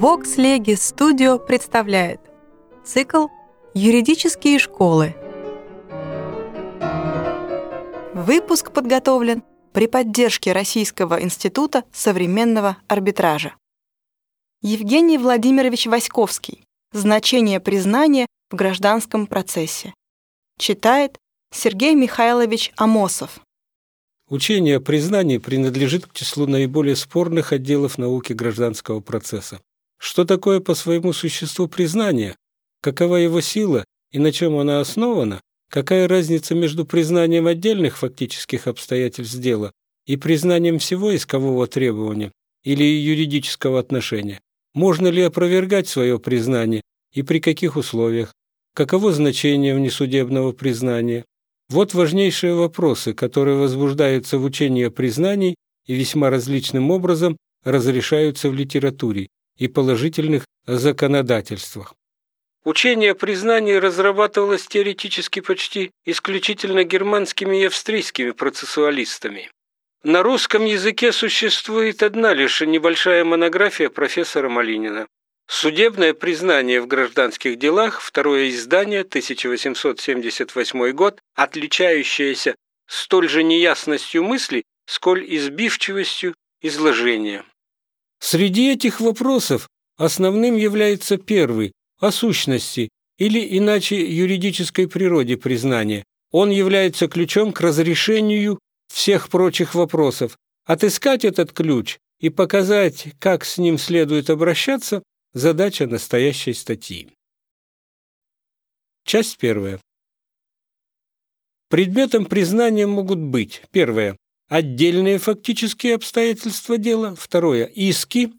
Vox Legis Studio представляет цикл «Юридические школы». Выпуск подготовлен при поддержке Российского института современного арбитража. Евгений Владимирович Васьковский. Значение признания в гражданском процессе. Читает Сергей Михайлович Амосов. Учение о признании принадлежит к числу наиболее спорных отделов науки гражданского процесса. Что такое по своему существу признание? Какова его сила и на чем она основана? Какая разница между признанием отдельных фактических обстоятельств дела и признанием всего искового требования или юридического отношения? Можно ли опровергать свое признание и при каких условиях? Каково значение внесудебного признания? Вот важнейшие вопросы, которые возбуждаются в учении о признании и весьма различным образом разрешаются в литературе и положительных законодательствах. Учение о признании разрабатывалось теоретически почти исключительно германскими и австрийскими процессуалистами. На русском языке существует одна лишь небольшая монография профессора Малинина. Судебное признание в гражданских делах, второе издание, 1878 год, отличающееся столь же неясностью мысли, сколь избивчивостью изложения. Среди этих вопросов основным является первый – о сущности, или иначе юридической природе признания. Он является ключом к разрешению всех прочих вопросов. Отыскать этот ключ и показать, как с ним следует обращаться, Задача настоящей статьи. Часть первая. Предметом признания могут быть первое – отдельные фактические обстоятельства дела, второе – иски,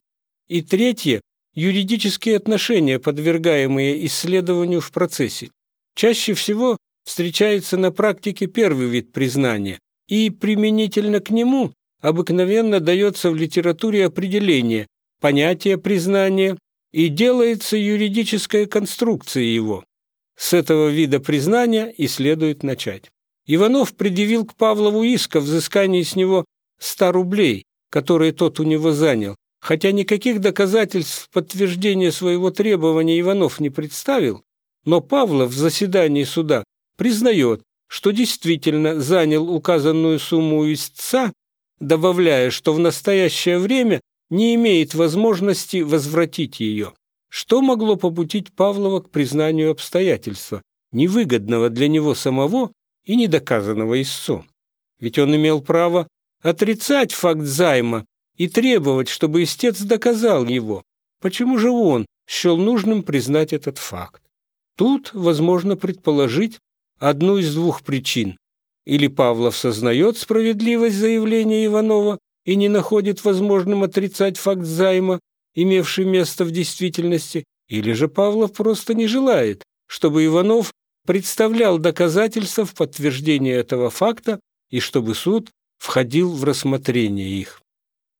и третье – юридические отношения, подвергаемые исследованию в процессе. Чаще всего встречается на практике первый вид признания, и применительно к нему обыкновенно дается в литературе определение понятия признания, и делается юридическая конструкция его. С этого вида признания и следует начать. Иванов предъявил к Павлову иск о взыскании с него 100 рублей, которые тот у него занял, хотя никаких доказательств подтверждения своего требования Иванов не представил, но Павлов в заседании суда признает, что действительно занял указанную сумму истца, добавляя, что в настоящее время не имеет возможности возвратить ее. Что могло побудить Павлова к признанию обстоятельства, невыгодного для него самого и недоказанного истцом? Ведь он имел право отрицать факт займа и требовать, чтобы истец доказал его. Почему же он счел нужным признать этот факт? Тут возможно предположить одну из двух причин. Или Павлов сознает справедливость заявления Иванова и не находит возможным отрицать факт займа, имевший место в действительности, или же Павлов просто не желает, чтобы Иванов представлял доказательства в подтверждение этого факта и чтобы суд входил в рассмотрение их.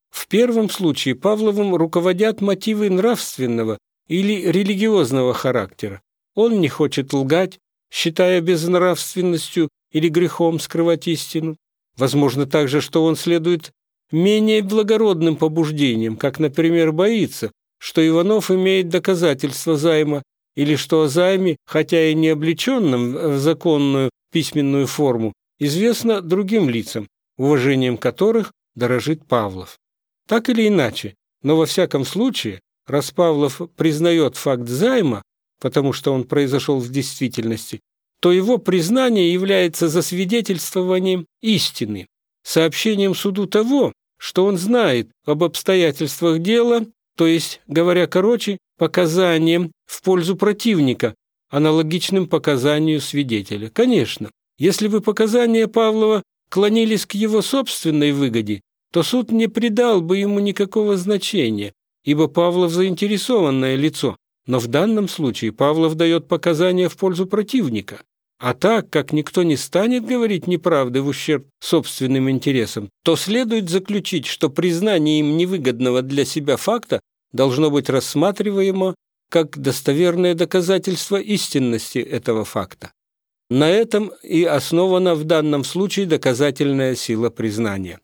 В первом случае Павловым руководят мотивы нравственного или религиозного характера. Он не хочет лгать, считая безнравственностью или грехом скрывать истину. Возможно также, что он следует менее благородным побуждением, как, например, боится, что Иванов имеет доказательства займа или что о займе, хотя и не облеченном в законную письменную форму, известно другим лицам, уважением которых дорожит Павлов. Так или иначе, но во всяком случае, раз Павлов признает факт займа, потому что он произошел в действительности, то его признание является засвидетельствованием истины, сообщением суду того, что он знает об обстоятельствах дела, то есть, говоря короче, показанием в пользу противника, аналогичным показанию свидетеля. Конечно, если бы показания Павлова клонились к его собственной выгоде, то суд не придал бы ему никакого значения, ибо Павлов заинтересованное лицо, но в данном случае Павлов дает показания в пользу противника. А так как никто не станет говорить неправды в ущерб собственным интересам, то следует заключить, что признание им невыгодного для себя факта должно быть рассматриваемо как достоверное доказательство истинности этого факта. На этом и основана в данном случае доказательная сила признания.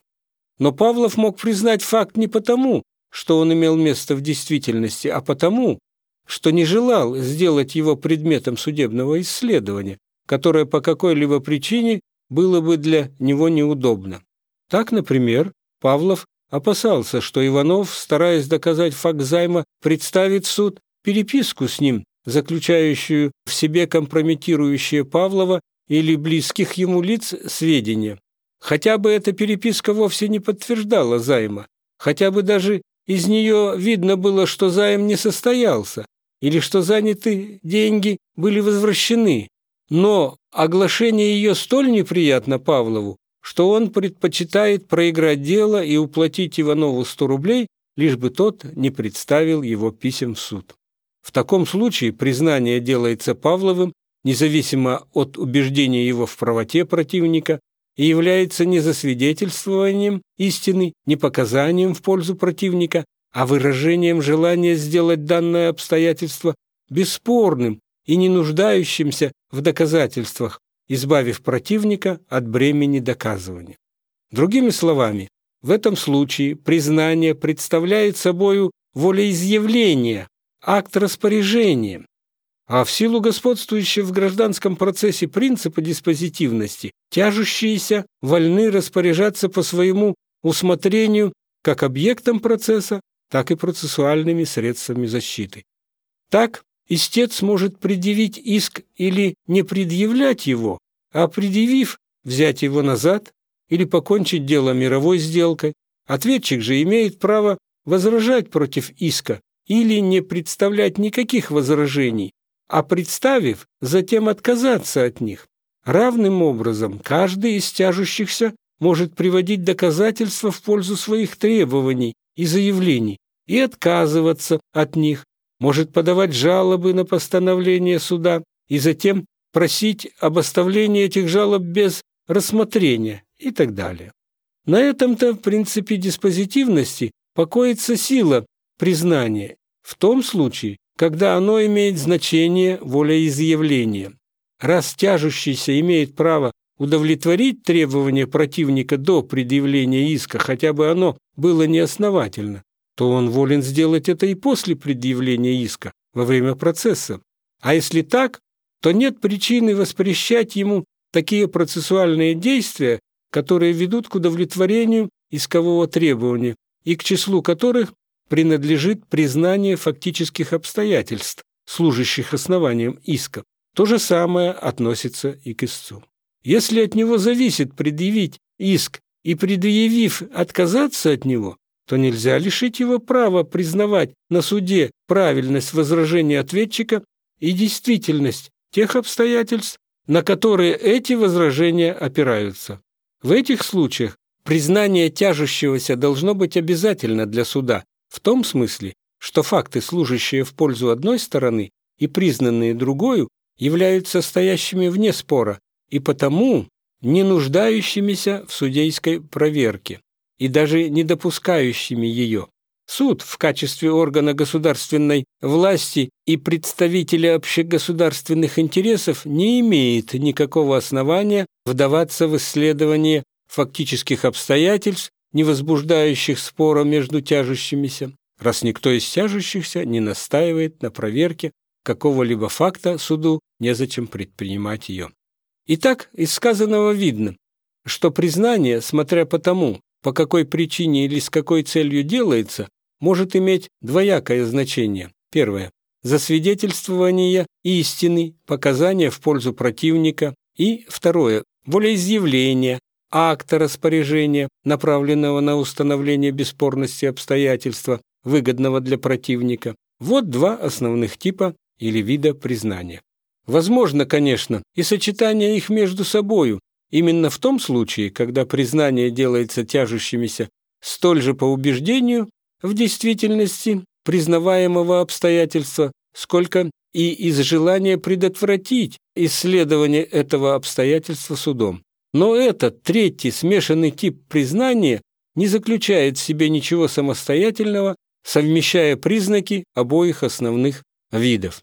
Но Павлов мог признать факт не потому, что он имел место в действительности, а потому, что не желал сделать его предметом судебного исследования, которое по какой-либо причине было бы для него неудобно. Так, например, Павлов опасался, что Иванов, стараясь доказать факт займа, представит суд переписку с ним, заключающую в себе компрометирующие Павлова или близких ему лиц сведения. Хотя бы эта переписка вовсе не подтверждала займа, хотя бы даже из нее видно было, что займ не состоялся, или что занятые деньги были возвращены. Но оглашение ее столь неприятно Павлову, что он предпочитает проиграть дело и уплатить Иванову 100 рублей, лишь бы тот не представил его писем в суд. В таком случае признание делается Павловым, независимо от убеждения его в правоте противника, и является не засвидетельствованием истины, не показанием в пользу противника, а выражением желания сделать данное обстоятельство бесспорным и не нуждающимся в доказательствах, избавив противника от бремени доказывания. Другими словами, в этом случае признание представляет собою волеизъявление, акт распоряжения, а в силу господствующего в гражданском процессе принципа диспозитивности тяжущиеся вольны распоряжаться по своему усмотрению как объектом процесса, так и процессуальными средствами защиты. Так, истец может предъявить иск или не предъявлять его, а предъявив, взять его назад или покончить дело мировой сделкой. Ответчик же имеет право возражать против иска или не представлять никаких возражений, а представив, затем отказаться от них. Равным образом каждый из тяжущихся может приводить доказательства в пользу своих требований и заявлений и отказываться от них, может подавать жалобы на постановление суда и затем просить об оставлении этих жалоб без рассмотрения и так далее. На этом-то в принципе диспозитивности покоится сила признания в том случае, когда оно имеет значение волеизъявления. Раз тяжущийся имеет право удовлетворить требования противника до предъявления иска, хотя бы оно было неосновательно, то он волен сделать это и после предъявления иска, во время процесса. А если так, то нет причины воспрещать ему такие процессуальные действия, которые ведут к удовлетворению искового требования и к числу которых принадлежит признание фактических обстоятельств, служащих основанием иска. То же самое относится и к истцу. Если от него зависит предъявить иск и, предъявив, отказаться от него, то нельзя лишить его права признавать на суде правильность возражения ответчика и действительность тех обстоятельств, на которые эти возражения опираются. В этих случаях признание тяжущегося должно быть обязательно для суда, в том смысле, что факты, служащие в пользу одной стороны и признанные другой, являются стоящими вне спора и потому не нуждающимися в судейской проверке и даже не допускающими ее. Суд в качестве органа государственной власти и представителя общегосударственных интересов не имеет никакого основания вдаваться в исследование фактических обстоятельств, не возбуждающих спора между тяжущимися, раз никто из тяжущихся не настаивает на проверке какого-либо факта суду, незачем предпринимать ее. Итак, из сказанного видно, что признание, смотря по тому, по какой причине или с какой целью делается, может иметь двоякое значение. Первое – засвидетельствование истины, показания в пользу противника. И второе – волеизъявление, акта распоряжения, направленного на установление бесспорности обстоятельства, выгодного для противника. Вот два основных типа или вида признания. Возможно, конечно, и сочетание их между собою, именно в том случае, когда признание делается тяжущимися столь же по убеждению, в действительности признаваемого обстоятельства, сколько и из желания предотвратить исследование этого обстоятельства судом. Но этот третий смешанный тип признания не заключает в себе ничего самостоятельного, совмещая признаки обоих основных видов.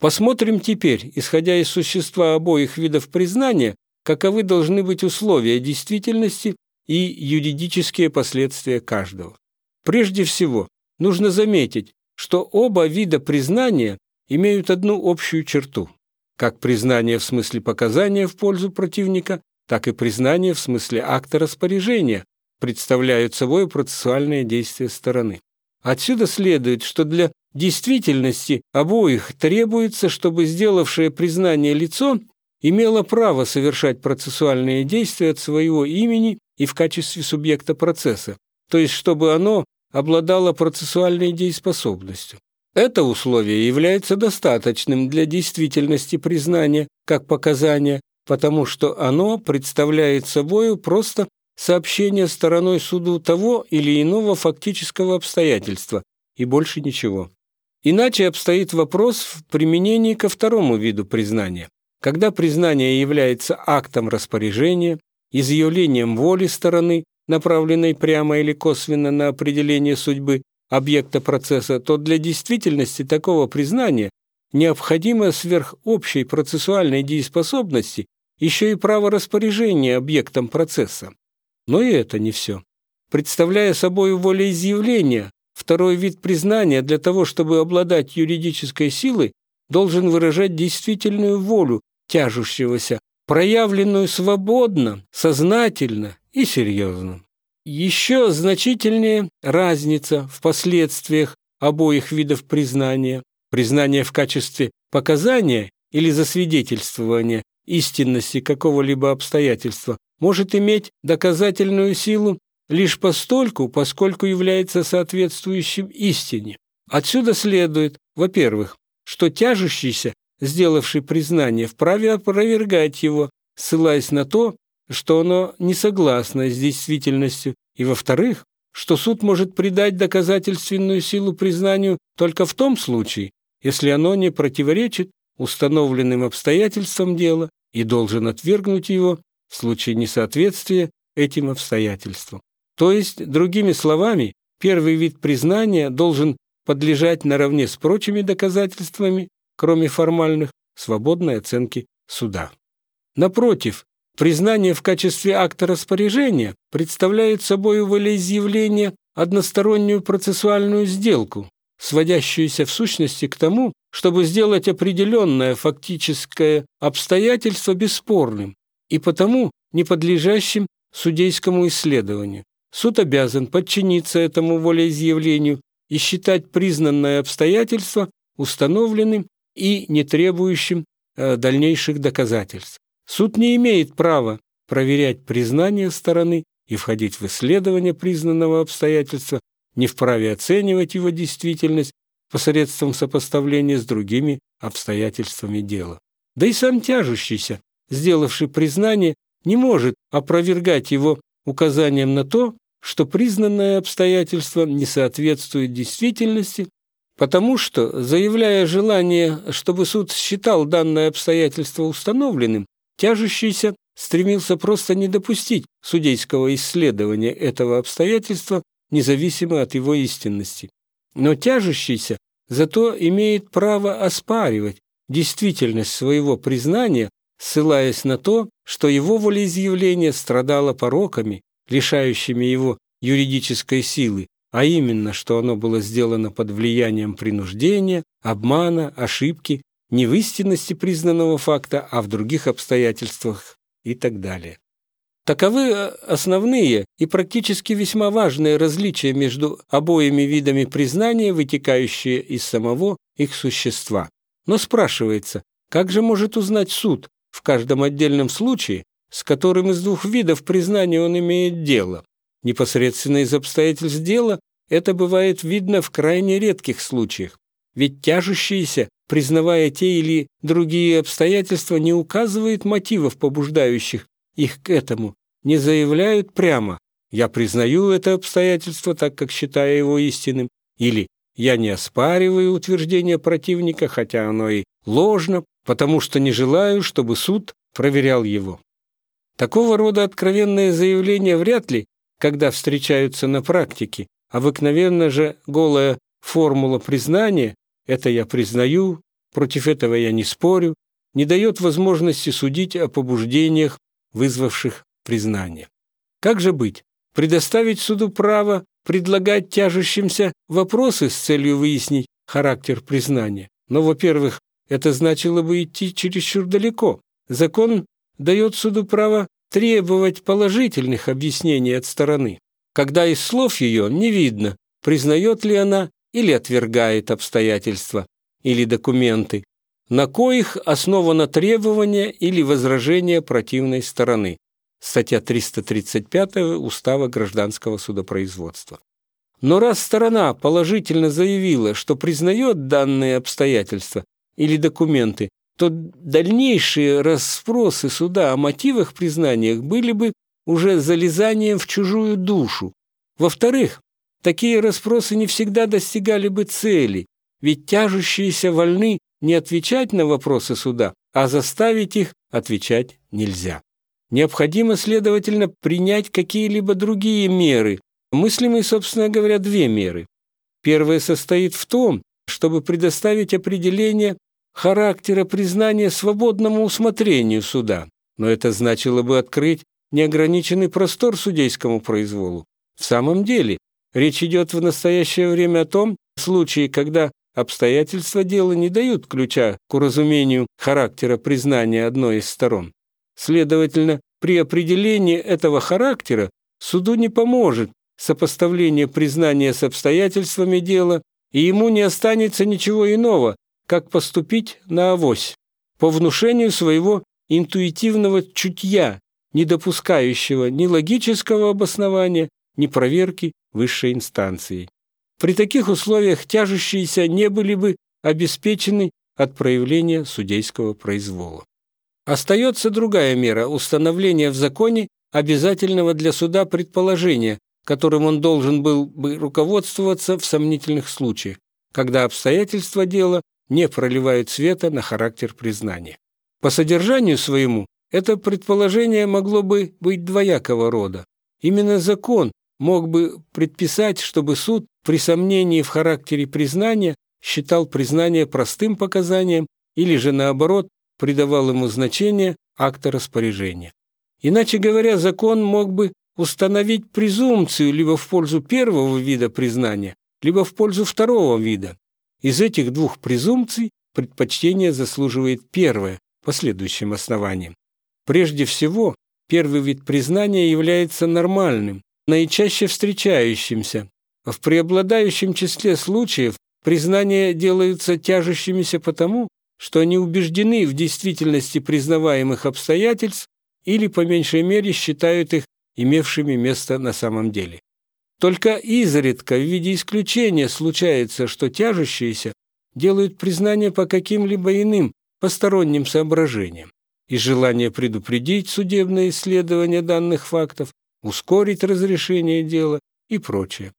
Посмотрим теперь, исходя из существа обоих видов признания, каковы должны быть условия действительности и юридические последствия каждого. Прежде всего, нужно заметить, что оба вида признания имеют одну общую черту. Как признание в смысле показания в пользу противника, так и признание в смысле акта распоряжения представляют собой процессуальные действия стороны. Отсюда следует, что для действительности обоих требуется, чтобы сделавшее признание лицо имело право совершать процессуальные действия от своего имени и в качестве субъекта процесса, то есть чтобы оно обладало процессуальной дееспособностью. Это условие является достаточным для действительности признания как показания, потому что оно представляет собой просто сообщение стороной суду того или иного фактического обстоятельства и больше ничего. Иначе обстоит вопрос в применении ко второму виду признания. Когда признание является актом распоряжения, изъявлением воли стороны, направленной прямо или косвенно на определение судьбы объекта процесса, то для действительности такого признания необходимо сверх общей процессуальной дееспособности еще и право распоряжения объектом процесса. Но и это не все. Представляя собой волеизъявление, второй вид признания для того, чтобы обладать юридической силой, должен выражать действительную волю тяжущегося, проявленную свободно, сознательно и серьезно. Еще значительнее разница в последствиях обоих видов признания. Признание в качестве показания или засвидетельствования истинности какого-либо обстоятельства может иметь доказательную силу лишь постольку, поскольку является соответствующим истине. Отсюда следует, во-первых, что тяжущийся, сделавший признание, вправе опровергать его, ссылаясь на то, что оно не согласно с действительностью, и, во-вторых, что суд может придать доказательственную силу признанию только в том случае, если оно не противоречит установленным обстоятельствам дела и должен отвергнуть его в случае несоответствия этим обстоятельствам. То есть, другими словами, первый вид признания должен подлежать наравне с прочими доказательствами, кроме формальных, свободной оценки суда. Напротив, Признание в качестве акта распоряжения представляет собой волеизъявление одностороннюю процессуальную сделку, сводящуюся в сущности к тому, чтобы сделать определенное фактическое обстоятельство бесспорным и потому не подлежащим судейскому исследованию. Суд обязан подчиниться этому волеизъявлению и считать признанное обстоятельство установленным и не требующим э, дальнейших доказательств. Суд не имеет права проверять признание стороны и входить в исследование признанного обстоятельства, не вправе оценивать его действительность посредством сопоставления с другими обстоятельствами дела. Да и сам тяжущийся, сделавший признание, не может опровергать его указанием на то, что признанное обстоятельство не соответствует действительности, потому что, заявляя желание, чтобы суд считал данное обстоятельство установленным, Тяжущийся стремился просто не допустить судейского исследования этого обстоятельства, независимо от его истинности. Но тяжущийся зато имеет право оспаривать действительность своего признания, ссылаясь на то, что его волеизъявление страдало пороками, лишающими его юридической силы, а именно, что оно было сделано под влиянием принуждения, обмана, ошибки, не в истинности признанного факта, а в других обстоятельствах и так далее. Таковы э, основные и практически весьма важные различия между обоими видами признания, вытекающие из самого их существа. Но спрашивается, как же может узнать суд в каждом отдельном случае, с которым из двух видов признания он имеет дело? Непосредственно из обстоятельств дела это бывает видно в крайне редких случаях, ведь тяжущиеся признавая те или другие обстоятельства, не указывает мотивов, побуждающих их к этому, не заявляют прямо «я признаю это обстоятельство, так как считаю его истинным» или «я не оспариваю утверждение противника, хотя оно и ложно, потому что не желаю, чтобы суд проверял его». Такого рода откровенные заявления вряд ли, когда встречаются на практике, обыкновенно же голая формула признания это я признаю, против этого я не спорю, не дает возможности судить о побуждениях, вызвавших признание. Как же быть? Предоставить суду право предлагать тяжущимся вопросы с целью выяснить характер признания. Но, во-первых, это значило бы идти чересчур далеко. Закон дает суду право требовать положительных объяснений от стороны, когда из слов ее не видно, признает ли она или отвергает обстоятельства или документы, на коих основано требование или возражение противной стороны. Статья 335 Устава гражданского судопроизводства. Но раз сторона положительно заявила, что признает данные обстоятельства или документы, то дальнейшие расспросы суда о мотивах признаниях были бы уже залезанием в чужую душу. Во-вторых, такие расспросы не всегда достигали бы цели, ведь тяжущиеся вольны не отвечать на вопросы суда, а заставить их отвечать нельзя. Необходимо, следовательно, принять какие-либо другие меры. Мыслимые, собственно говоря, две меры. Первая состоит в том, чтобы предоставить определение характера признания свободному усмотрению суда, но это значило бы открыть неограниченный простор судейскому произволу. В самом деле, речь идет в настоящее время о том случае, когда обстоятельства дела не дают ключа к уразумению характера признания одной из сторон. Следовательно, при определении этого характера суду не поможет сопоставление признания с обстоятельствами дела, и ему не останется ничего иного, как поступить на авось, по внушению своего интуитивного чутья, не допускающего ни логического обоснования, ни проверки высшей инстанции. При таких условиях тяжущиеся не были бы обеспечены от проявления судейского произвола. Остается другая мера – установления в законе обязательного для суда предположения, которым он должен был бы руководствоваться в сомнительных случаях, когда обстоятельства дела не проливают света на характер признания. По содержанию своему это предположение могло бы быть двоякого рода. Именно закон мог бы предписать, чтобы суд при сомнении в характере признания считал признание простым показанием или же наоборот придавал ему значение акта распоряжения. Иначе говоря, закон мог бы установить презумпцию либо в пользу первого вида признания, либо в пользу второго вида. Из этих двух презумпций предпочтение заслуживает первое по следующим основаниям. Прежде всего, первый вид признания является нормальным, наичаще встречающимся. В преобладающем числе случаев признания делаются тяжущимися потому, что они убеждены в действительности признаваемых обстоятельств или, по меньшей мере, считают их имевшими место на самом деле. Только изредка в виде исключения случается, что тяжущиеся делают признание по каким-либо иным посторонним соображениям. Из желания предупредить судебное исследование данных фактов, ускорить разрешение дела и прочее.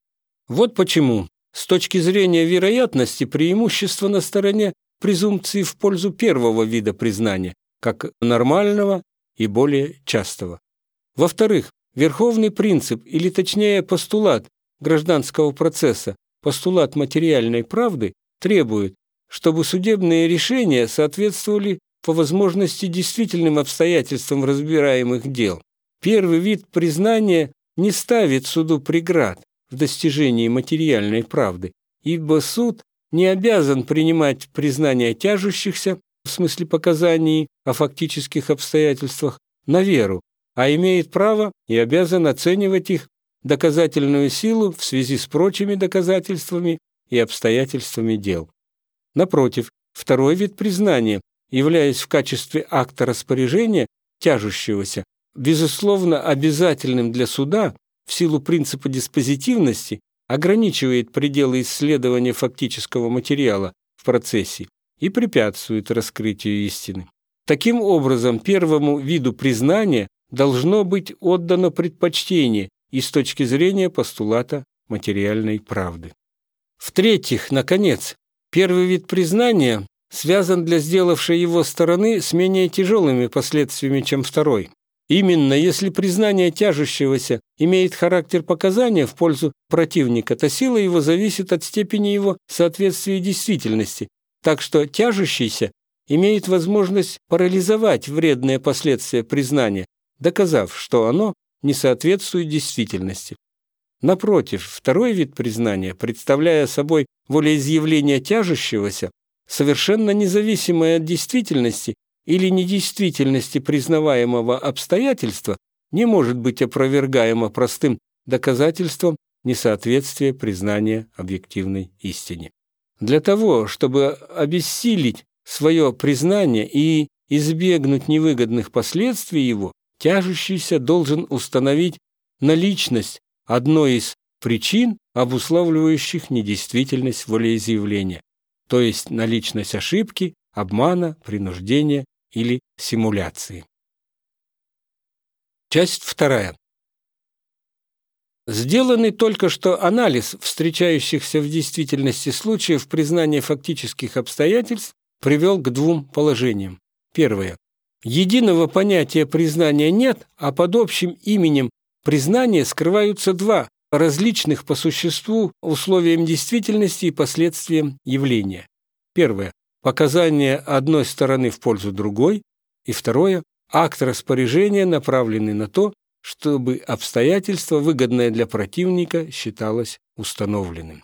Вот почему, с точки зрения вероятности, преимущество на стороне презумпции в пользу первого вида признания, как нормального и более частого. Во-вторых, верховный принцип, или точнее постулат гражданского процесса, постулат материальной правды, требует, чтобы судебные решения соответствовали по возможности действительным обстоятельствам разбираемых дел. Первый вид признания не ставит суду преград в достижении материальной правды, ибо суд не обязан принимать признания тяжущихся, в смысле показаний о фактических обстоятельствах, на веру, а имеет право и обязан оценивать их доказательную силу в связи с прочими доказательствами и обстоятельствами дел. Напротив, второй вид признания, являясь в качестве акта распоряжения тяжущегося, безусловно обязательным для суда в силу принципа диспозитивности, ограничивает пределы исследования фактического материала в процессе и препятствует раскрытию истины. Таким образом, первому виду признания должно быть отдано предпочтение и с точки зрения постулата материальной правды. В-третьих, наконец, первый вид признания связан для сделавшей его стороны с менее тяжелыми последствиями, чем второй. Именно если признание тяжущегося имеет характер показания в пользу противника, то сила его зависит от степени его соответствия действительности, так что тяжущийся имеет возможность парализовать вредные последствия признания, доказав, что оно не соответствует действительности. Напротив, второй вид признания, представляя собой волеизъявление тяжущегося, совершенно независимое от действительности или недействительности признаваемого обстоятельства, не может быть опровергаемо простым доказательством несоответствия признания объективной истине. Для того, чтобы обессилить свое признание и избегнуть невыгодных последствий его, тяжущийся должен установить наличность одной из причин, обуславливающих недействительность волеизъявления, то есть наличность ошибки, обмана, принуждения или симуляции. Часть вторая. Сделанный только что анализ встречающихся в действительности случаев признания фактических обстоятельств привел к двум положениям. Первое. Единого понятия признания нет, а под общим именем признания скрываются два различных по существу условиям действительности и последствиям явления. Первое. Показания одной стороны в пользу другой. И второе. Акт распоряжения, направленный на то, чтобы обстоятельство, выгодное для противника, считалось установленным.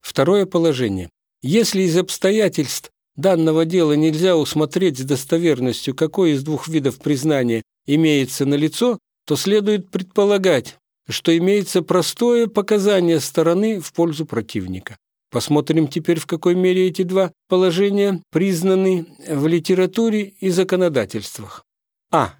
Второе положение. Если из обстоятельств данного дела нельзя усмотреть с достоверностью, какой из двух видов признания имеется налицо, то следует предполагать, что имеется простое показание стороны в пользу противника. Посмотрим теперь, в какой мере эти два положения признаны в литературе и законодательствах. А.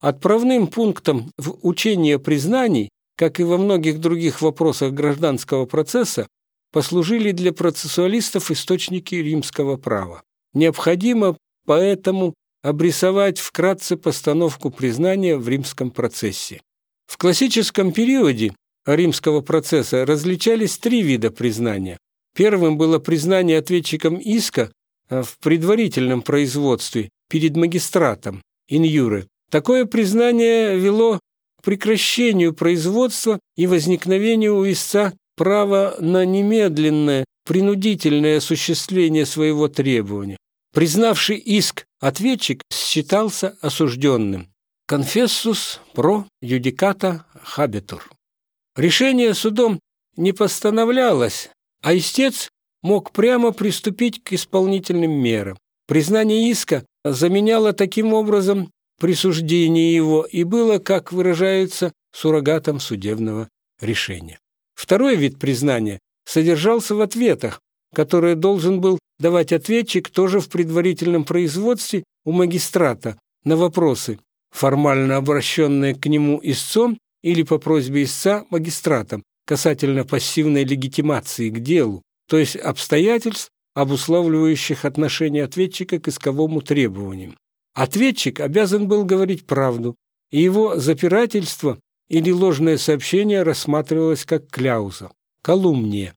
Отправным пунктом в учении признаний, как и во многих других вопросах гражданского процесса, послужили для процессуалистов источники римского права. Необходимо поэтому обрисовать вкратце постановку признания в римском процессе. В классическом периоде римского процесса различались три вида признания. Первым было признание ответчиком иска в предварительном производстве перед магистратом, инюре, Такое признание вело к прекращению производства и возникновению у истца права на немедленное, принудительное осуществление своего требования. Признавший иск ответчик считался осужденным. Конфессус про юдиката хабитур. Решение судом не постановлялось, а истец мог прямо приступить к исполнительным мерам. Признание иска заменяло таким образом присуждение его и было, как выражаются, суррогатом судебного решения. Второй вид признания содержался в ответах, которые должен был давать ответчик тоже в предварительном производстве у магистрата на вопросы, формально обращенные к нему истцом или по просьбе истца магистратом касательно пассивной легитимации к делу, то есть обстоятельств, обуславливающих отношение ответчика к исковому требованию. Ответчик обязан был говорить правду, и его запирательство или ложное сообщение рассматривалось как кляуза, колумния,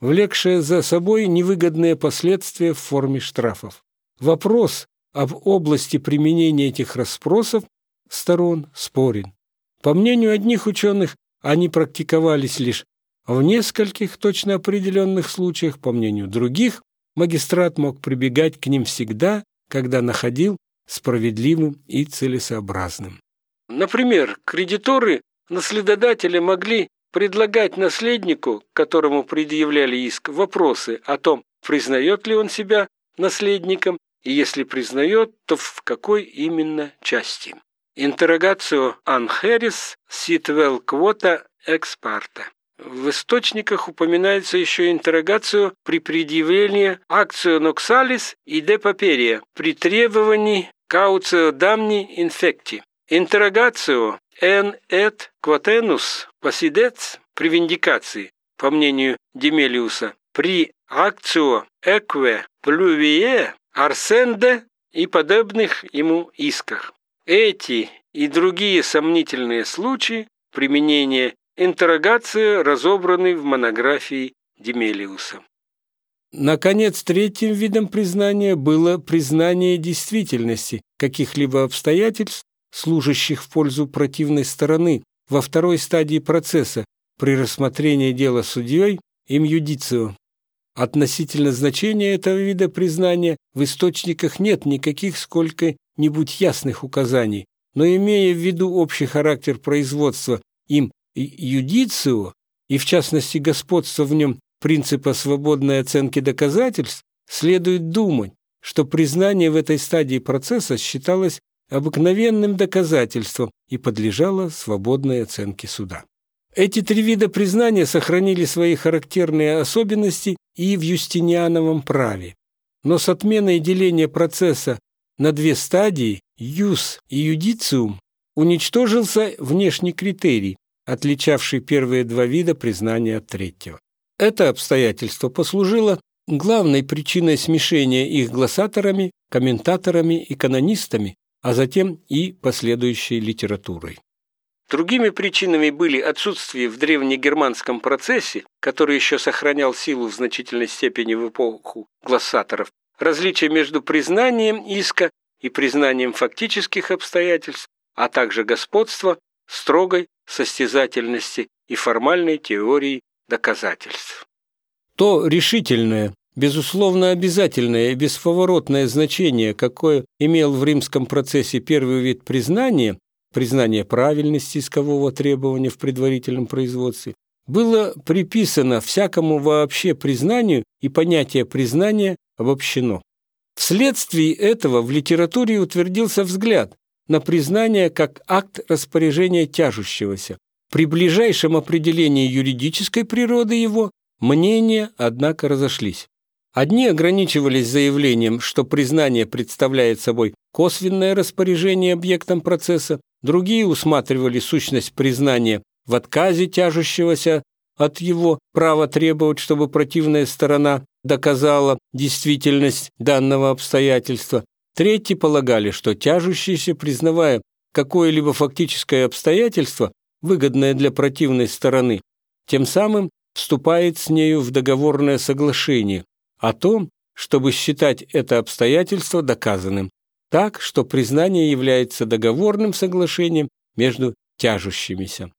влекшая за собой невыгодные последствия в форме штрафов. Вопрос об области применения этих расспросов сторон спорен. По мнению одних ученых, они практиковались лишь в нескольких точно определенных случаях, по мнению других, магистрат мог прибегать к ним всегда, когда находил справедливым и целесообразным. Например, кредиторы наследодателя могли предлагать наследнику, которому предъявляли иск, вопросы о том, признает ли он себя наследником, и если признает, то в какой именно части. Интеррогацию анхерис ситвел квота экспарта. В источниках упоминается еще интеррогацию при предъявлении акцию ноксалис и де паперия при требовании кауцио дамни инфекти. Интеррогацию эн эт квотенус посидец при виндикации, по мнению Демелиуса, при акцио экве плювие арсенде и подобных ему исках. Эти и другие сомнительные случаи применения интеррогации разобраны в монографии Демелиуса. Наконец, третьим видом признания было признание действительности каких-либо обстоятельств, служащих в пользу противной стороны во второй стадии процесса при рассмотрении дела судьей им юдицио. Относительно значения этого вида признания в источниках нет никаких сколько-нибудь ясных указаний, но имея в виду общий характер производства им юдицио, и в частности господство в нем принципа свободной оценки доказательств, следует думать, что признание в этой стадии процесса считалось обыкновенным доказательством и подлежало свободной оценке суда. Эти три вида признания сохранили свои характерные особенности и в юстиниановом праве. Но с отменой деления процесса на две стадии, юс и юдициум, уничтожился внешний критерий, отличавший первые два вида признания от третьего. Это обстоятельство послужило главной причиной смешения их глоссаторами, комментаторами и канонистами, а затем и последующей литературой. Другими причинами были отсутствие в древнегерманском процессе, который еще сохранял силу в значительной степени в эпоху глоссаторов, различие между признанием иска и признанием фактических обстоятельств, а также господство строгой состязательности и формальной теории доказательств. То решительное, безусловно обязательное и бесповоротное значение, какое имел в римском процессе первый вид признания, признание правильности искового требования в предварительном производстве, было приписано всякому вообще признанию, и понятие признания обобщено. Вследствие этого в литературе утвердился взгляд на признание как акт распоряжения тяжущегося. При ближайшем определении юридической природы его мнения, однако, разошлись. Одни ограничивались заявлением, что признание представляет собой косвенное распоряжение объектом процесса, другие усматривали сущность признания в отказе тяжущегося от его права требовать, чтобы противная сторона доказала действительность данного обстоятельства. Третьи полагали, что тяжущийся, признавая какое-либо фактическое обстоятельство, выгодное для противной стороны, тем самым вступает с нею в договорное соглашение о том, чтобы считать это обстоятельство доказанным, так, что признание является договорным соглашением между тяжущимися.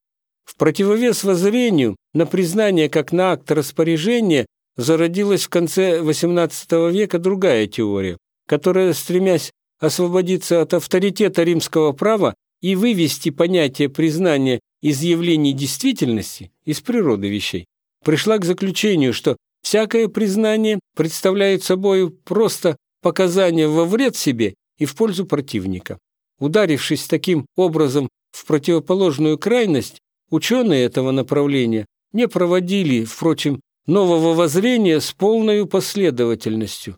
В противовес воззрению на признание как на акт распоряжения зародилась в конце XVIII века другая теория, которая, стремясь освободиться от авторитета римского права и вывести понятие признания из явлений действительности, из природы вещей, пришла к заключению, что всякое признание представляет собой просто показание во вред себе и в пользу противника. Ударившись таким образом в противоположную крайность, ученые этого направления не проводили, впрочем, нового воззрения с полной последовательностью.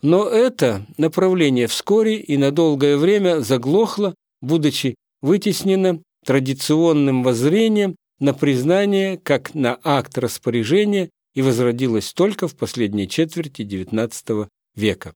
Но это направление вскоре и на долгое время заглохло, будучи вытеснено традиционным воззрением на признание как на акт распоряжения и возродилось только в последней четверти XIX века.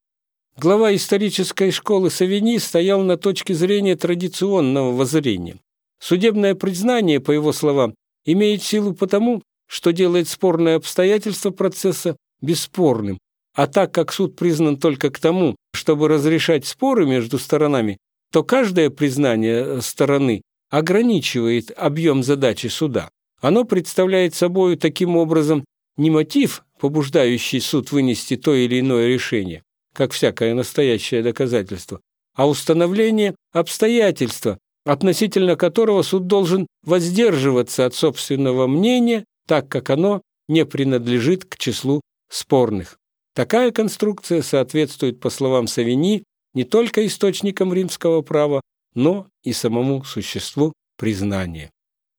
Глава исторической школы Савини стоял на точке зрения традиционного воззрения. Судебное признание, по его словам, имеет силу потому, что делает спорное обстоятельство процесса бесспорным, а так как суд признан только к тому, чтобы разрешать споры между сторонами, то каждое признание стороны ограничивает объем задачи суда. Оно представляет собой таким образом не мотив, побуждающий суд вынести то или иное решение, как всякое настоящее доказательство, а установление обстоятельства, относительно которого суд должен воздерживаться от собственного мнения так как оно не принадлежит к числу спорных. Такая конструкция соответствует, по словам Савини, не только источникам римского права, но и самому существу признания.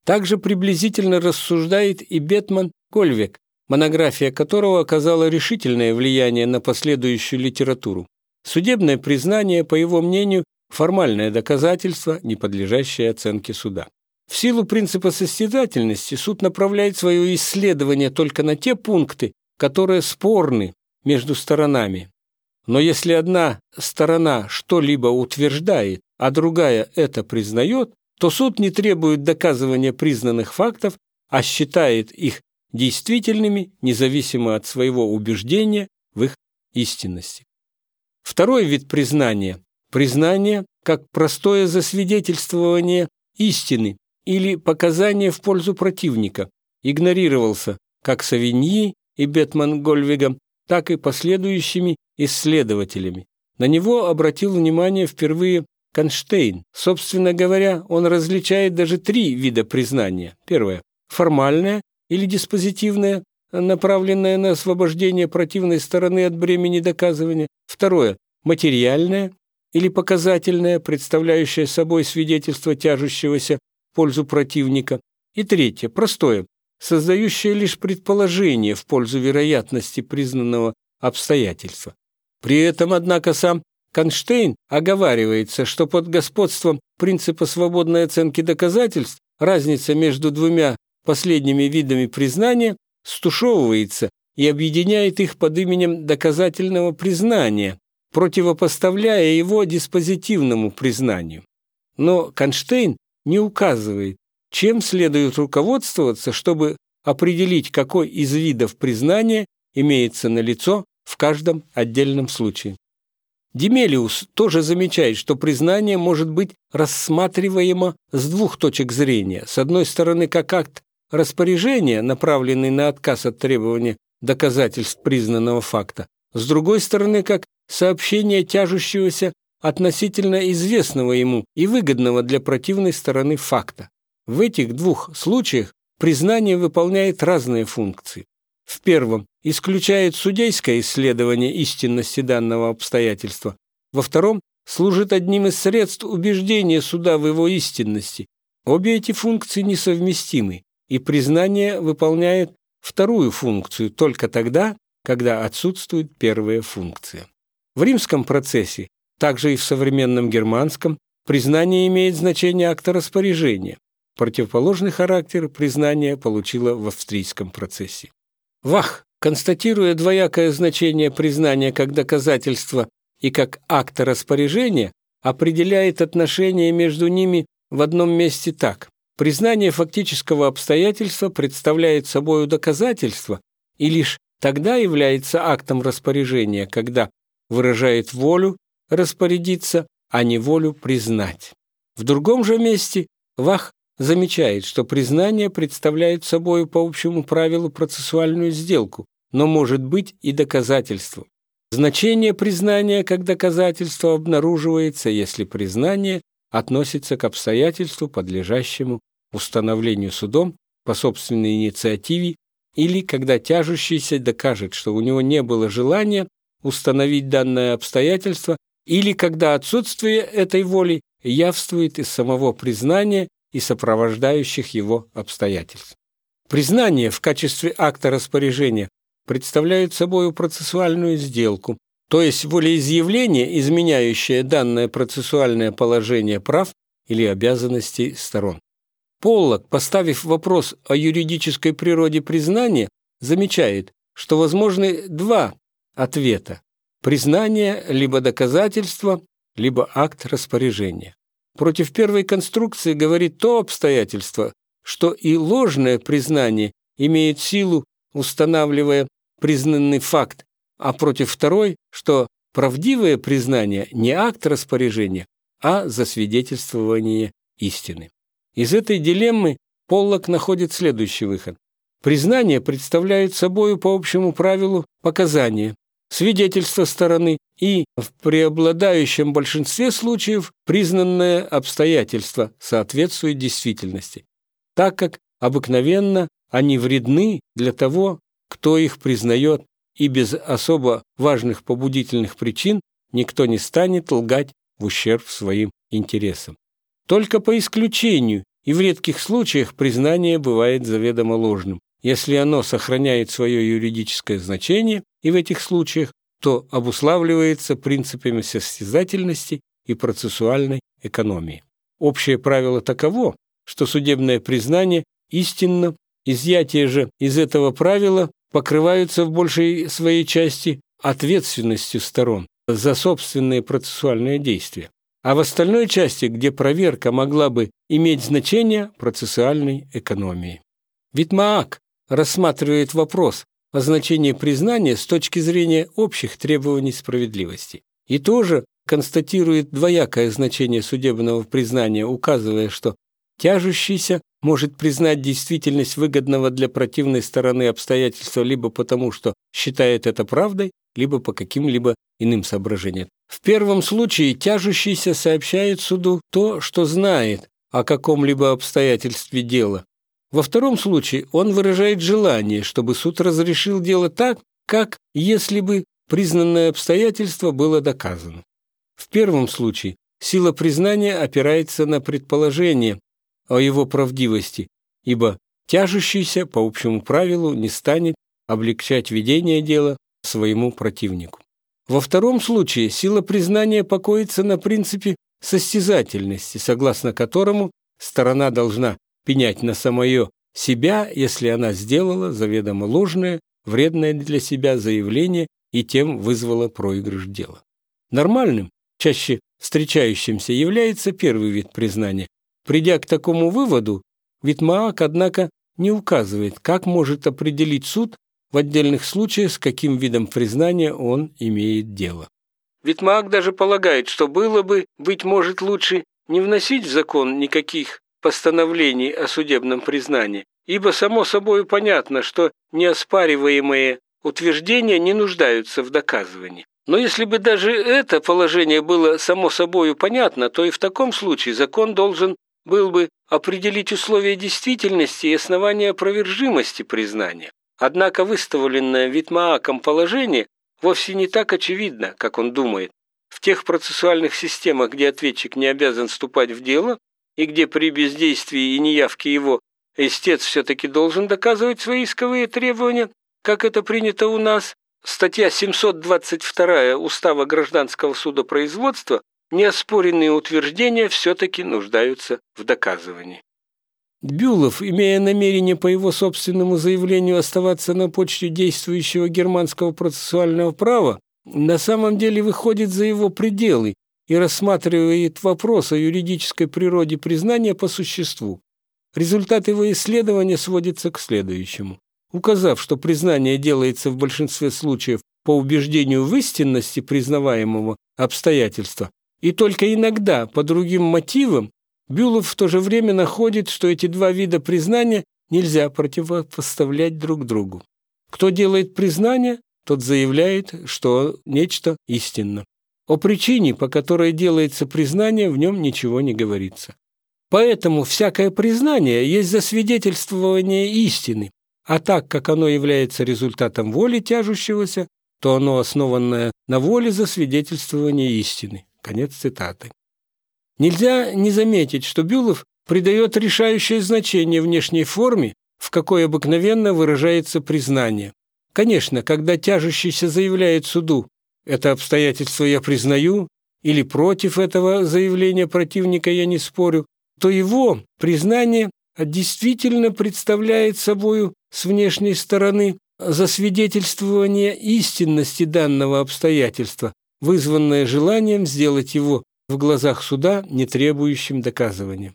Также приблизительно рассуждает и Бетман Кольвек, монография которого оказала решительное влияние на последующую литературу. Судебное признание, по его мнению, формальное доказательство, не подлежащее оценке суда. В силу принципа состязательности суд направляет свое исследование только на те пункты, которые спорны между сторонами. Но если одна сторона что-либо утверждает, а другая это признает, то суд не требует доказывания признанных фактов, а считает их действительными, независимо от своего убеждения в их истинности. Второй вид признания – признание как простое засвидетельствование истины или показания в пользу противника игнорировался как Савиньи и Бетман Гольвигом, так и последующими исследователями. На него обратил внимание впервые Конштейн. Собственно говоря, он различает даже три вида признания. Первое – формальное или диспозитивное, направленное на освобождение противной стороны от бремени доказывания. Второе – материальное или показательное, представляющее собой свидетельство тяжущегося в пользу противника. И третье – простое, создающее лишь предположение в пользу вероятности признанного обстоятельства. При этом, однако, сам Конштейн оговаривается, что под господством принципа свободной оценки доказательств разница между двумя последними видами признания стушевывается и объединяет их под именем доказательного признания, противопоставляя его диспозитивному признанию. Но Конштейн не указывает, чем следует руководствоваться, чтобы определить, какой из видов признания имеется налицо в каждом отдельном случае. Демелиус тоже замечает, что признание может быть рассматриваемо с двух точек зрения. С одной стороны, как акт распоряжения, направленный на отказ от требования доказательств признанного факта, с другой стороны, как сообщение тяжущегося относительно известного ему и выгодного для противной стороны факта. В этих двух случаях признание выполняет разные функции. В первом исключает судейское исследование истинности данного обстоятельства, во втором служит одним из средств убеждения суда в его истинности. Обе эти функции несовместимы, и признание выполняет вторую функцию только тогда, когда отсутствует первая функция. В римском процессе, также и в современном германском, признание имеет значение акта распоряжения. Противоположный характер признания получило в австрийском процессе. Вах, констатируя двоякое значение признания как доказательства и как акта распоряжения, определяет отношения между ними в одном месте так. Признание фактического обстоятельства представляет собой доказательство и лишь тогда является актом распоряжения, когда выражает волю распорядиться, а не волю признать. В другом же месте Вах замечает, что признание представляет собой по общему правилу процессуальную сделку, но может быть и доказательством. Значение признания как доказательства обнаруживается, если признание относится к обстоятельству, подлежащему установлению судом по собственной инициативе или когда тяжущийся докажет, что у него не было желания установить данное обстоятельство, или когда отсутствие этой воли явствует из самого признания и сопровождающих его обстоятельств. Признание в качестве акта распоряжения представляет собой процессуальную сделку, то есть волеизъявление, изменяющее данное процессуальное положение прав или обязанностей сторон. Поллок, поставив вопрос о юридической природе признания, замечает, что возможны два ответа – признание либо доказательство, либо акт распоряжения. Против первой конструкции говорит то обстоятельство, что и ложное признание имеет силу, устанавливая признанный факт, а против второй, что правдивое признание не акт распоряжения, а засвидетельствование истины. Из этой дилеммы Поллок находит следующий выход. Признание представляет собой по общему правилу показания, свидетельство стороны и, в преобладающем большинстве случаев, признанное обстоятельство соответствует действительности, так как обыкновенно они вредны для того, кто их признает, и без особо важных побудительных причин никто не станет лгать в ущерб своим интересам. Только по исключению и в редких случаях признание бывает заведомо ложным. Если оно сохраняет свое юридическое значение, и в этих случаях, то обуславливается принципами состязательности и процессуальной экономии. Общее правило таково, что судебное признание истинно, изъятие же из этого правила покрываются в большей своей части ответственностью сторон за собственные процессуальные действия а в остальной части, где проверка могла бы иметь значение процессуальной экономии. Витмаак рассматривает вопрос о значении признания с точки зрения общих требований справедливости и тоже констатирует двоякое значение судебного признания, указывая, что тяжущийся может признать действительность выгодного для противной стороны обстоятельства либо потому, что считает это правдой, либо по каким-либо иным соображениям. В первом случае тяжущийся сообщает суду то, что знает о каком-либо обстоятельстве дела. Во втором случае он выражает желание, чтобы суд разрешил дело так, как если бы признанное обстоятельство было доказано. В первом случае сила признания опирается на предположение о его правдивости, ибо тяжущийся по общему правилу не станет облегчать ведение дела своему противнику. Во втором случае сила признания покоится на принципе состязательности, согласно которому сторона должна пенять на самое себя, если она сделала заведомо ложное, вредное для себя заявление и тем вызвала проигрыш дела. Нормальным, чаще встречающимся, является первый вид признания. Придя к такому выводу, Витмаак, однако, не указывает, как может определить суд в отдельных случаях, с каким видом признания он имеет дело. Витмаак даже полагает, что было бы, быть может, лучше не вносить в закон никаких постановлений о судебном признании, ибо само собой понятно, что неоспариваемые утверждения не нуждаются в доказывании. Но если бы даже это положение было само собой понятно, то и в таком случае закон должен был бы определить условия действительности и основания опровержимости признания. Однако выставленное Витмааком положение вовсе не так очевидно, как он думает. В тех процессуальных системах, где ответчик не обязан вступать в дело, и где при бездействии и неявке его истец все-таки должен доказывать свои исковые требования, как это принято у нас, статья 722 Устава гражданского судопроизводства, неоспоренные утверждения все-таки нуждаются в доказывании. Бюлов, имея намерение по его собственному заявлению оставаться на почте действующего германского процессуального права, на самом деле выходит за его пределы и рассматривает вопрос о юридической природе признания по существу. Результат его исследования сводится к следующему. Указав, что признание делается в большинстве случаев по убеждению в истинности признаваемого обстоятельства, и только иногда по другим мотивам, Бюлов в то же время находит, что эти два вида признания нельзя противопоставлять друг другу. Кто делает признание, тот заявляет, что нечто истинно. О причине, по которой делается признание, в нем ничего не говорится. Поэтому всякое признание есть засвидетельствование истины, а так как оно является результатом воли тяжущегося, то оно основанное на воле засвидетельствования истины. Конец цитаты. Нельзя не заметить, что Бюлов придает решающее значение внешней форме, в какой обыкновенно выражается признание. Конечно, когда тяжущийся заявляет суду «это обстоятельство я признаю» или «против этого заявления противника я не спорю», то его признание действительно представляет собою с внешней стороны засвидетельствование истинности данного обстоятельства, вызванное желанием сделать его в глазах суда не требующим доказывания.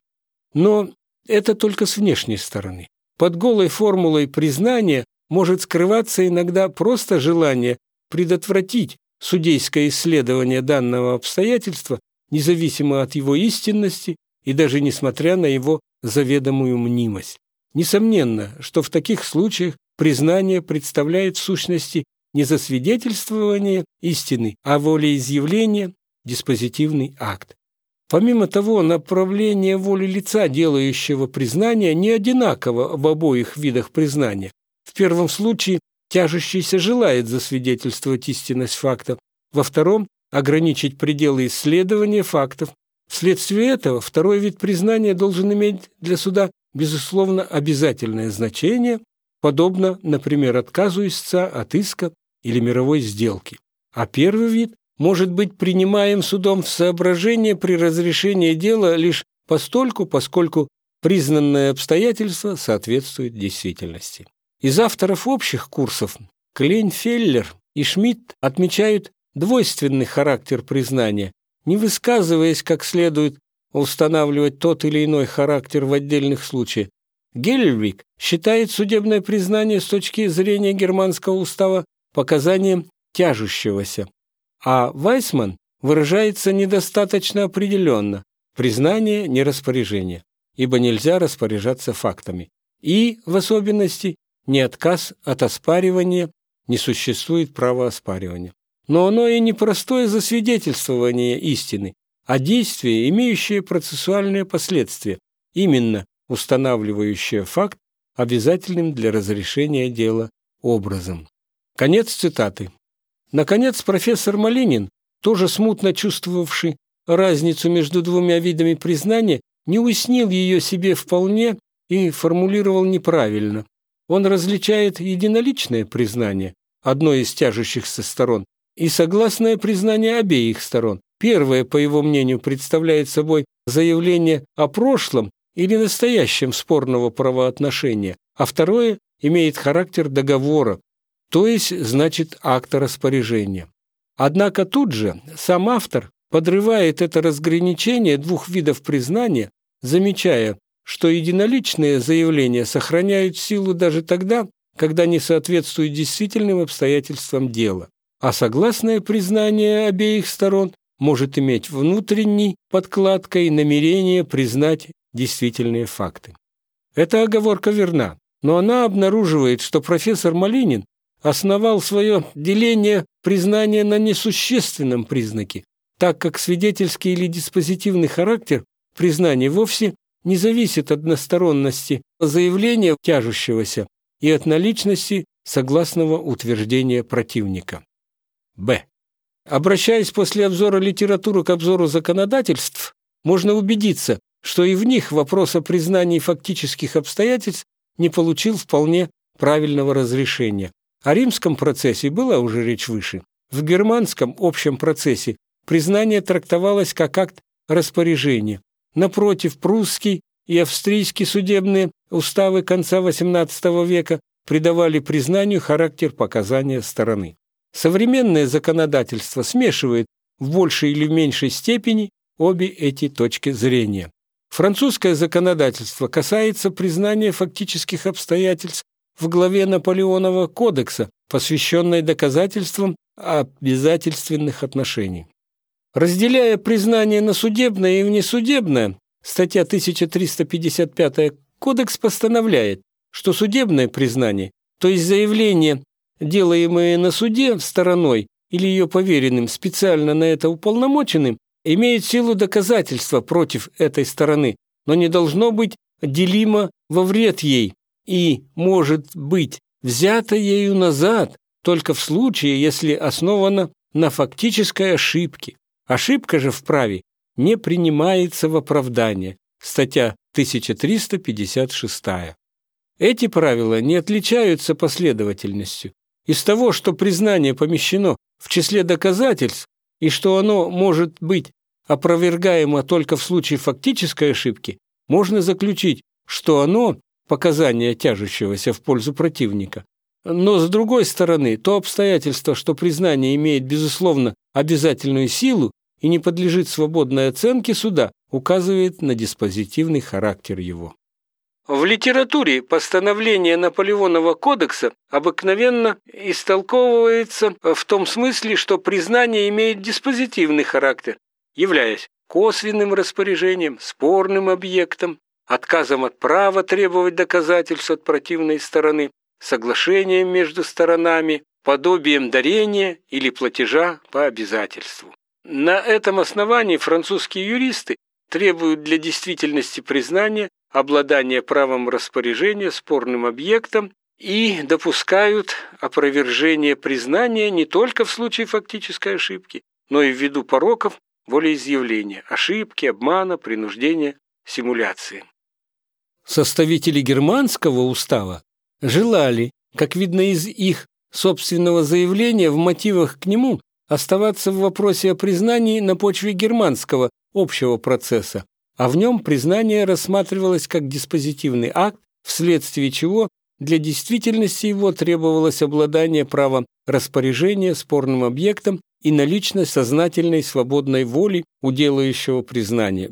Но это только с внешней стороны. Под голой формулой признания может скрываться иногда просто желание предотвратить судейское исследование данного обстоятельства, независимо от его истинности и даже несмотря на его заведомую мнимость. Несомненно, что в таких случаях признание представляет в сущности не засвидетельствование истины, а волеизъявление, диспозитивный акт. Помимо того, направление воли лица, делающего признание, не одинаково в обоих видах признания. В первом случае тяжущийся желает засвидетельствовать истинность фактов, во втором – ограничить пределы исследования фактов. Вследствие этого второй вид признания должен иметь для суда, безусловно, обязательное значение, подобно, например, отказу истца от иска или мировой сделки. А первый вид может быть принимаем судом в соображение при разрешении дела лишь постольку, поскольку признанное обстоятельство соответствует действительности. Из авторов общих курсов Клейнфеллер и Шмидт отмечают двойственный характер признания, не высказываясь как следует устанавливать тот или иной характер в отдельных случаях. Гельвик считает судебное признание с точки зрения германского устава показанием тяжущегося, а Вайсман выражается недостаточно определенно – признание, не распоряжение. ибо нельзя распоряжаться фактами. И, в особенности, не отказ от оспаривания, не существует права оспаривания. Но оно и не простое засвидетельствование истины, а действие, имеющее процессуальные последствия, именно устанавливающее факт обязательным для разрешения дела образом. Конец цитаты. Наконец, профессор Малинин, тоже смутно чувствовавший разницу между двумя видами признания, не уяснил ее себе вполне и формулировал неправильно. Он различает единоличное признание, одной из тяжущихся сторон, и согласное признание обеих сторон. Первое, по его мнению, представляет собой заявление о прошлом или настоящем спорного правоотношения, а второе имеет характер договора, то есть значит акта распоряжения. Однако тут же сам автор подрывает это разграничение двух видов признания, замечая, что единоличные заявления сохраняют силу даже тогда, когда не соответствуют действительным обстоятельствам дела, а согласное признание обеих сторон может иметь внутренней подкладкой намерение признать действительные факты. Эта оговорка верна, но она обнаруживает, что профессор Малинин основал свое деление признания на несущественном признаке, так как свидетельский или диспозитивный характер признания вовсе не зависит от односторонности заявления тяжущегося и от наличности согласного утверждения противника. Б. Обращаясь после обзора литературы к обзору законодательств, можно убедиться, что и в них вопрос о признании фактических обстоятельств не получил вполне правильного разрешения. О римском процессе была уже речь выше. В германском общем процессе признание трактовалось как акт распоряжения. Напротив, прусский и австрийский судебные уставы конца XVIII века придавали признанию характер показания стороны. Современное законодательство смешивает в большей или меньшей степени обе эти точки зрения. Французское законодательство касается признания фактических обстоятельств в главе Наполеонова кодекса, посвященной доказательствам обязательственных отношений. Разделяя признание на судебное и внесудебное, статья 1355 Кодекс постановляет, что судебное признание, то есть заявление делаемое на суде стороной или ее поверенным, специально на это уполномоченным, имеет силу доказательства против этой стороны, но не должно быть делимо во вред ей и может быть взято ею назад только в случае, если основано на фактической ошибке. Ошибка же в праве не принимается в оправдание. Статья 1356. Эти правила не отличаются последовательностью. Из того, что признание помещено в числе доказательств и что оно может быть опровергаемо только в случае фактической ошибки, можно заключить, что оно – показание тяжущегося в пользу противника. Но, с другой стороны, то обстоятельство, что признание имеет, безусловно, обязательную силу и не подлежит свободной оценке суда, указывает на диспозитивный характер его. В литературе постановление Наполеонова кодекса обыкновенно истолковывается в том смысле, что признание имеет диспозитивный характер, являясь косвенным распоряжением, спорным объектом, отказом от права требовать доказательств от противной стороны, соглашением между сторонами, подобием дарения или платежа по обязательству. На этом основании французские юристы требуют для действительности признания обладание правом распоряжения спорным объектом и допускают опровержение признания не только в случае фактической ошибки, но и ввиду пороков волеизъявления, ошибки, обмана, принуждения, симуляции. Составители германского устава желали, как видно из их собственного заявления в мотивах к нему, оставаться в вопросе о признании на почве германского общего процесса, а в нем признание рассматривалось как диспозитивный акт, вследствие чего для действительности его требовалось обладание правом распоряжения спорным объектом и наличность сознательной свободной воли у делающего признания.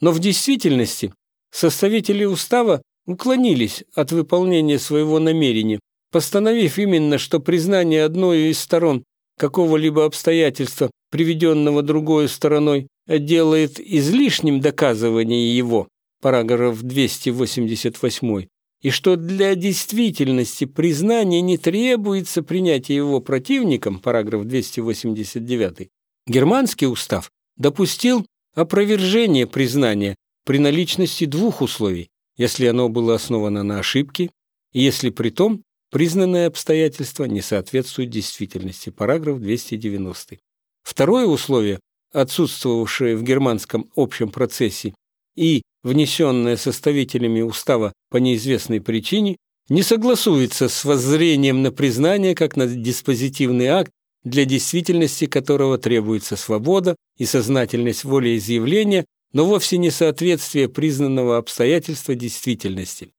Но в действительности составители устава уклонились от выполнения своего намерения, постановив именно, что признание одной из сторон какого-либо обстоятельства, приведенного другой стороной, делает излишним доказывание его, параграф 288, и что для действительности признания не требуется принятие его противником, параграф 289, германский устав допустил опровержение признания при наличности двух условий, если оно было основано на ошибке, и если при том признанное обстоятельство не соответствует действительности, параграф 290. Второе условие, отсутствовавшее в германском общем процессе и внесенное составителями устава по неизвестной причине, не согласуется с воззрением на признание как на диспозитивный акт, для действительности которого требуется свобода и сознательность волеизъявления, но вовсе не соответствие признанного обстоятельства действительности.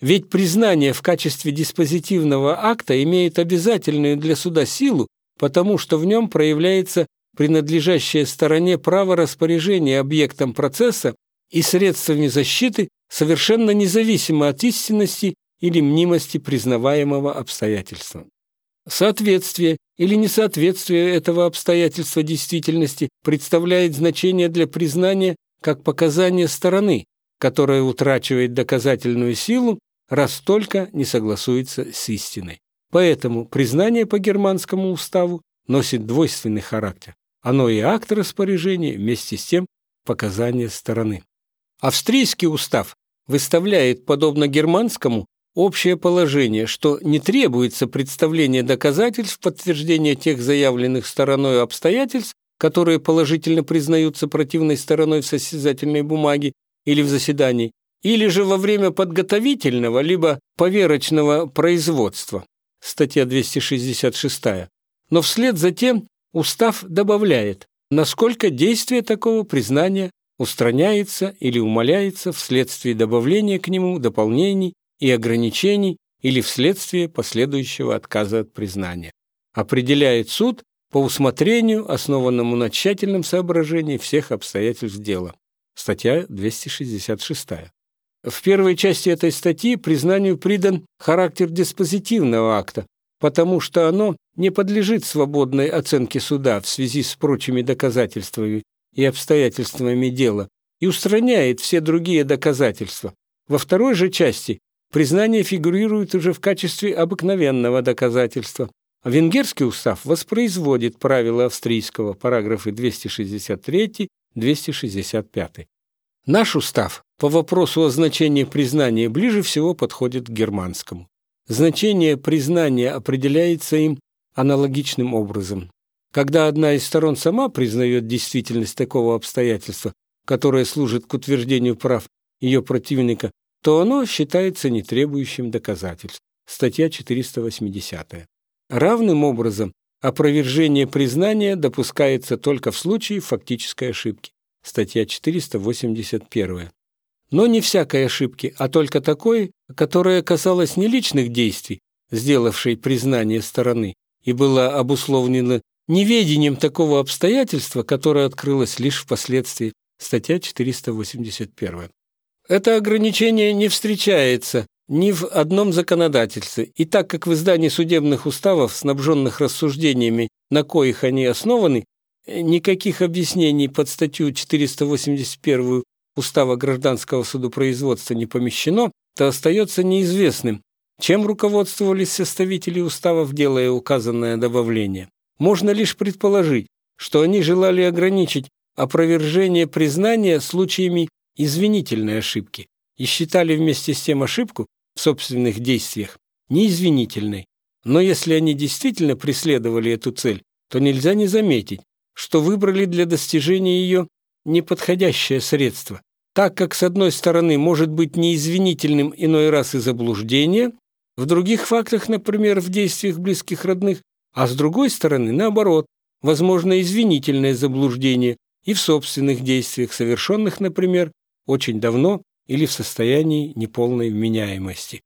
Ведь признание в качестве диспозитивного акта имеет обязательную для суда силу, потому что в нем проявляется принадлежащее стороне право распоряжения объектом процесса и средствами защиты совершенно независимо от истинности или мнимости признаваемого обстоятельства. Соответствие или несоответствие этого обстоятельства действительности представляет значение для признания как показание стороны, которая утрачивает доказательную силу, раз только не согласуется с истиной. Поэтому признание по германскому уставу носит двойственный характер. Оно и акт распоряжения, вместе с тем показание стороны. Австрийский устав выставляет, подобно германскому, общее положение, что не требуется представление доказательств подтверждения тех заявленных стороной обстоятельств, которые положительно признаются противной стороной в состязательной бумаге или в заседании, или же во время подготовительного либо поверочного производства, статья 266. Но вслед за тем устав добавляет, насколько действие такого признания устраняется или умаляется вследствие добавления к нему дополнений и ограничений или вследствие последующего отказа от признания. Определяет суд по усмотрению, основанному на тщательном соображении всех обстоятельств дела. Статья 266. В первой части этой статьи признанию придан характер диспозитивного акта, потому что оно не подлежит свободной оценке суда в связи с прочими доказательствами и обстоятельствами дела и устраняет все другие доказательства. Во второй же части признание фигурирует уже в качестве обыкновенного доказательства. Венгерский устав воспроизводит правила австрийского, параграфы 263-265. Наш устав по вопросу о значении признания ближе всего подходит к германскому. Значение признания определяется им аналогичным образом. Когда одна из сторон сама признает действительность такого обстоятельства, которое служит к утверждению прав ее противника, то оно считается не требующим доказательств. Статья 480. Равным образом опровержение признания допускается только в случае фактической ошибки. Статья 481. Но не всякой ошибки, а только такой, которая касалась не личных действий, сделавшей признание стороны, и была обусловлена неведением такого обстоятельства, которое открылось лишь впоследствии, статья 481. Это ограничение не встречается ни в одном законодательстве, и так как в издании судебных уставов, снабженных рассуждениями, на коих они основаны, никаких объяснений под статью 481 Устава гражданского судопроизводства не помещено, то остается неизвестным, чем руководствовались составители уставов, делая указанное добавление. Можно лишь предположить, что они желали ограничить опровержение признания случаями извинительной ошибки и считали вместе с тем ошибку в собственных действиях неизвинительной. Но если они действительно преследовали эту цель, то нельзя не заметить, что выбрали для достижения ее неподходящее средство, так как, с одной стороны, может быть неизвинительным иной раз и заблуждение, в других фактах, например, в действиях близких родных, а с другой стороны, наоборот, возможно извинительное заблуждение и в собственных действиях, совершенных, например, очень давно или в состоянии неполной вменяемости.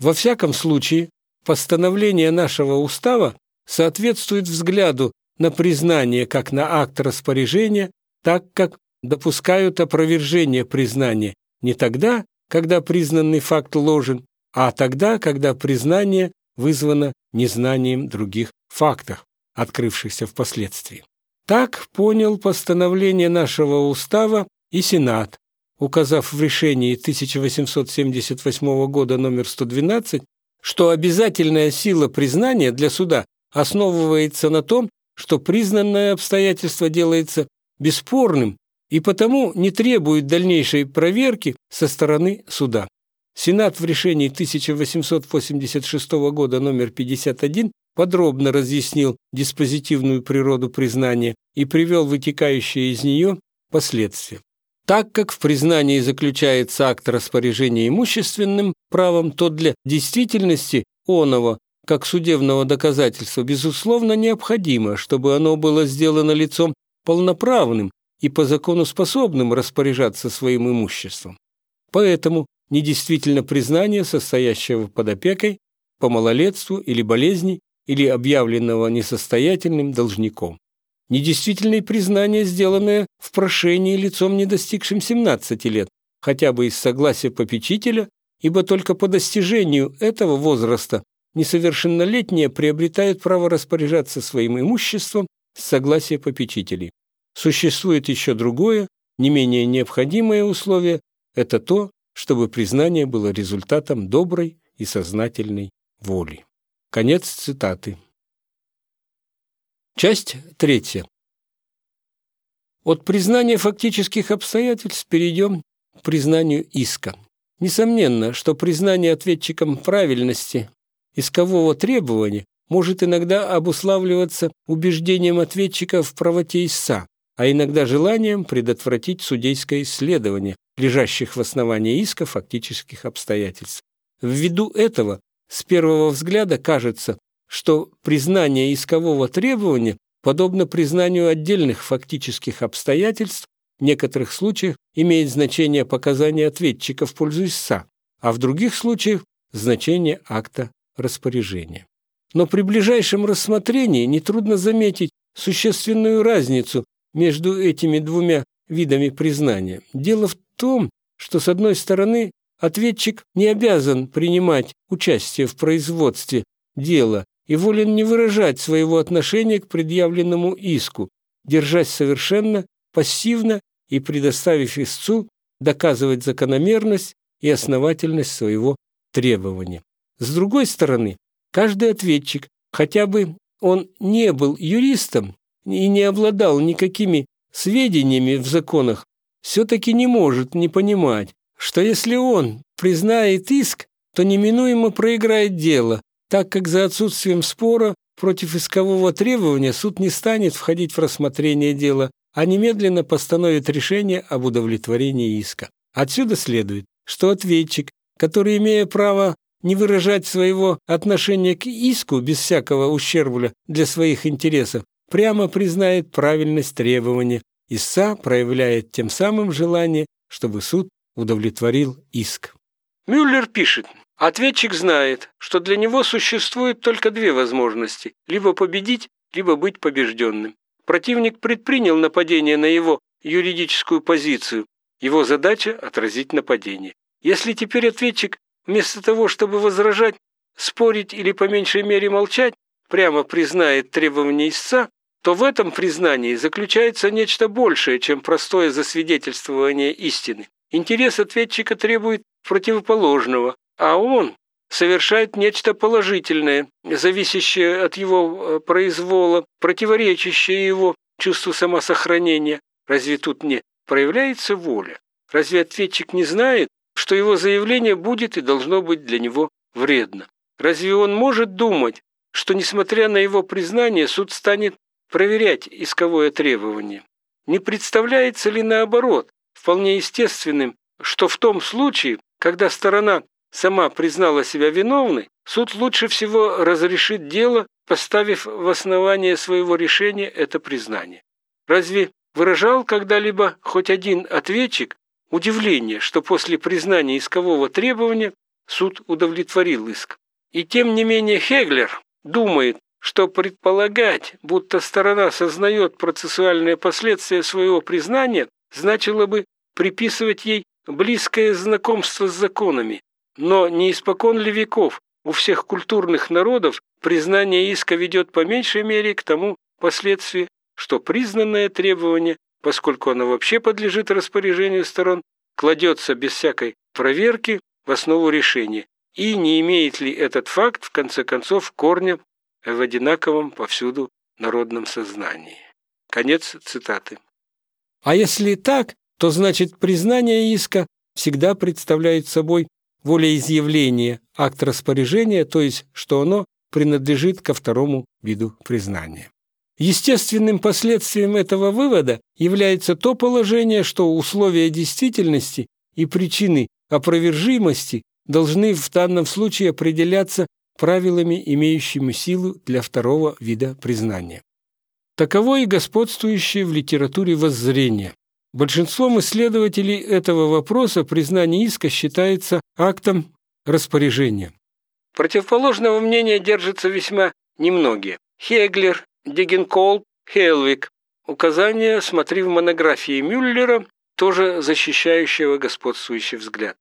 Во всяком случае, постановление нашего устава соответствует взгляду на признание как на акт распоряжения, так как допускают опровержение признания не тогда, когда признанный факт ложен, а тогда, когда признание вызвано незнанием других фактов, открывшихся впоследствии. Так понял постановление нашего устава и Сенат, указав в решении 1878 года номер 112, что обязательная сила признания для суда основывается на том, что признанное обстоятельство делается бесспорным и потому не требует дальнейшей проверки со стороны суда. Сенат в решении 1886 года номер 51 подробно разъяснил диспозитивную природу признания и привел вытекающие из нее последствия. Так как в признании заключается акт распоряжения имущественным правом, то для действительности оного как судебного доказательства безусловно необходимо, чтобы оно было сделано лицом полноправным и по закону способным распоряжаться своим имуществом. Поэтому недействительно признание состоящего под опекой по малолетству или болезни или объявленного несостоятельным должником. Недействительное признание, сделанное в прошении лицом, не достигшим 17 лет, хотя бы из согласия попечителя, ибо только по достижению этого возраста несовершеннолетние приобретают право распоряжаться своим имуществом с согласия попечителей. Существует еще другое, не менее необходимое условие – это то, чтобы признание было результатом доброй и сознательной воли. Конец цитаты. Часть третья. От признания фактических обстоятельств перейдем к признанию иска. Несомненно, что признание ответчиком правильности искового требования может иногда обуславливаться убеждением ответчика в правоте истца, а иногда желанием предотвратить судейское исследование лежащих в основании иска фактических обстоятельств. Ввиду этого с первого взгляда кажется, что признание искового требования подобно признанию отдельных фактических обстоятельств, в некоторых случаях имеет значение показания ответчика в пользу истца, а в других случаях – значение акта распоряжения. Но при ближайшем рассмотрении нетрудно заметить существенную разницу между этими двумя видами признания. Дело в том, что, с одной стороны, ответчик не обязан принимать участие в производстве дела и волен не выражать своего отношения к предъявленному иску, держась совершенно пассивно и предоставив истцу доказывать закономерность и основательность своего требования. С другой стороны, каждый ответчик, хотя бы он не был юристом и не обладал никакими сведениями в законах, все-таки не может не понимать, что если он признает иск, то неминуемо проиграет дело, так как за отсутствием спора против искового требования суд не станет входить в рассмотрение дела, а немедленно постановит решение об удовлетворении иска. Отсюда следует, что ответчик, который, имея право не выражать своего отношения к иску без всякого ущербля для своих интересов, прямо признает правильность требования. Истца проявляет тем самым желание, чтобы суд удовлетворил иск. Мюллер пишет, ответчик знает, что для него существует только две возможности – либо победить, либо быть побежденным. Противник предпринял нападение на его юридическую позицию. Его задача – отразить нападение. Если теперь ответчик вместо того, чтобы возражать, спорить или по меньшей мере молчать, прямо признает требования истца, то в этом признании заключается нечто большее, чем простое засвидетельствование истины. Интерес ответчика требует противоположного, а он совершает нечто положительное, зависящее от его э, произвола, противоречащее его чувству самосохранения. Разве тут не проявляется воля? Разве ответчик не знает, что его заявление будет и должно быть для него вредно. Разве он может думать, что, несмотря на его признание, суд станет проверять исковое требование? Не представляется ли наоборот, вполне естественным, что в том случае, когда сторона сама признала себя виновной, суд лучше всего разрешит дело, поставив в основание своего решения это признание. Разве выражал когда-либо хоть один ответчик Удивление, что после признания искового требования суд удовлетворил иск. И тем не менее Хеглер думает, что предполагать, будто сторона сознает процессуальные последствия своего признания, значило бы приписывать ей близкое знакомство с законами. Но не испокон ли веков у всех культурных народов признание иска ведет по меньшей мере к тому последствию, что признанное требование поскольку она вообще подлежит распоряжению сторон, кладется без всякой проверки в основу решения, и не имеет ли этот факт, в конце концов, корня в одинаковом повсюду народном сознании. Конец цитаты. А если так, то значит признание иска всегда представляет собой волеизъявление, акт распоряжения, то есть что оно принадлежит ко второму виду признания. Естественным последствием этого вывода является то положение, что условия действительности и причины опровержимости должны в данном случае определяться правилами, имеющими силу для второго вида признания. Таково и господствующее в литературе воззрение. Большинством исследователей этого вопроса признание иска считается актом распоряжения. Противоположного мнения держатся весьма немногие. Хеглер, Дегенколб, Хелвик. Указания смотри в монографии Мюллера, тоже защищающего господствующий взгляд.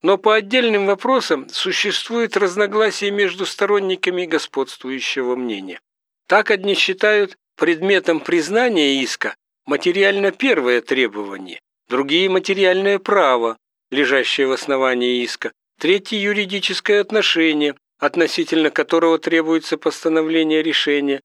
Но по отдельным вопросам существует разногласие между сторонниками господствующего мнения. Так одни считают предметом признания иска материально первое требование, другие – материальное право, лежащее в основании иска, третье – юридическое отношение, относительно которого требуется постановление решения,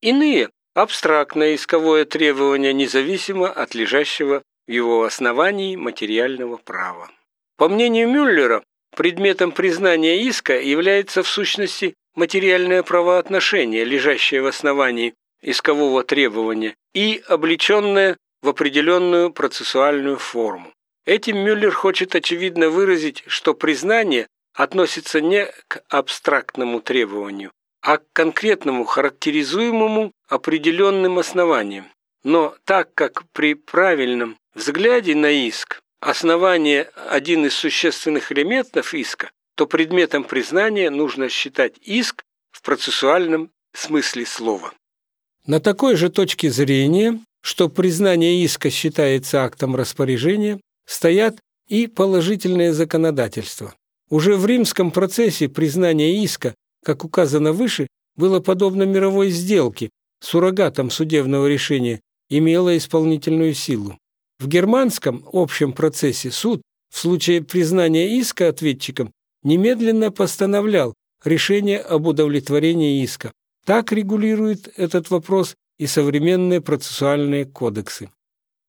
Иные – абстрактное исковое требование, независимо от лежащего в его основании материального права. По мнению Мюллера, предметом признания иска является в сущности материальное правоотношение, лежащее в основании искового требования и облеченное в определенную процессуальную форму. Этим Мюллер хочет очевидно выразить, что признание относится не к абстрактному требованию, а к конкретному характеризуемому определенным основаниям. Но так как при правильном взгляде на иск основание – один из существенных элементов иска, то предметом признания нужно считать иск в процессуальном смысле слова. На такой же точке зрения, что признание иска считается актом распоряжения, стоят и положительное законодательство. Уже в римском процессе признание иска как указано выше, было подобно мировой сделке, суррогатом судебного решения, имело исполнительную силу. В германском общем процессе суд в случае признания иска ответчиком немедленно постановлял решение об удовлетворении иска. Так регулирует этот вопрос и современные процессуальные кодексы.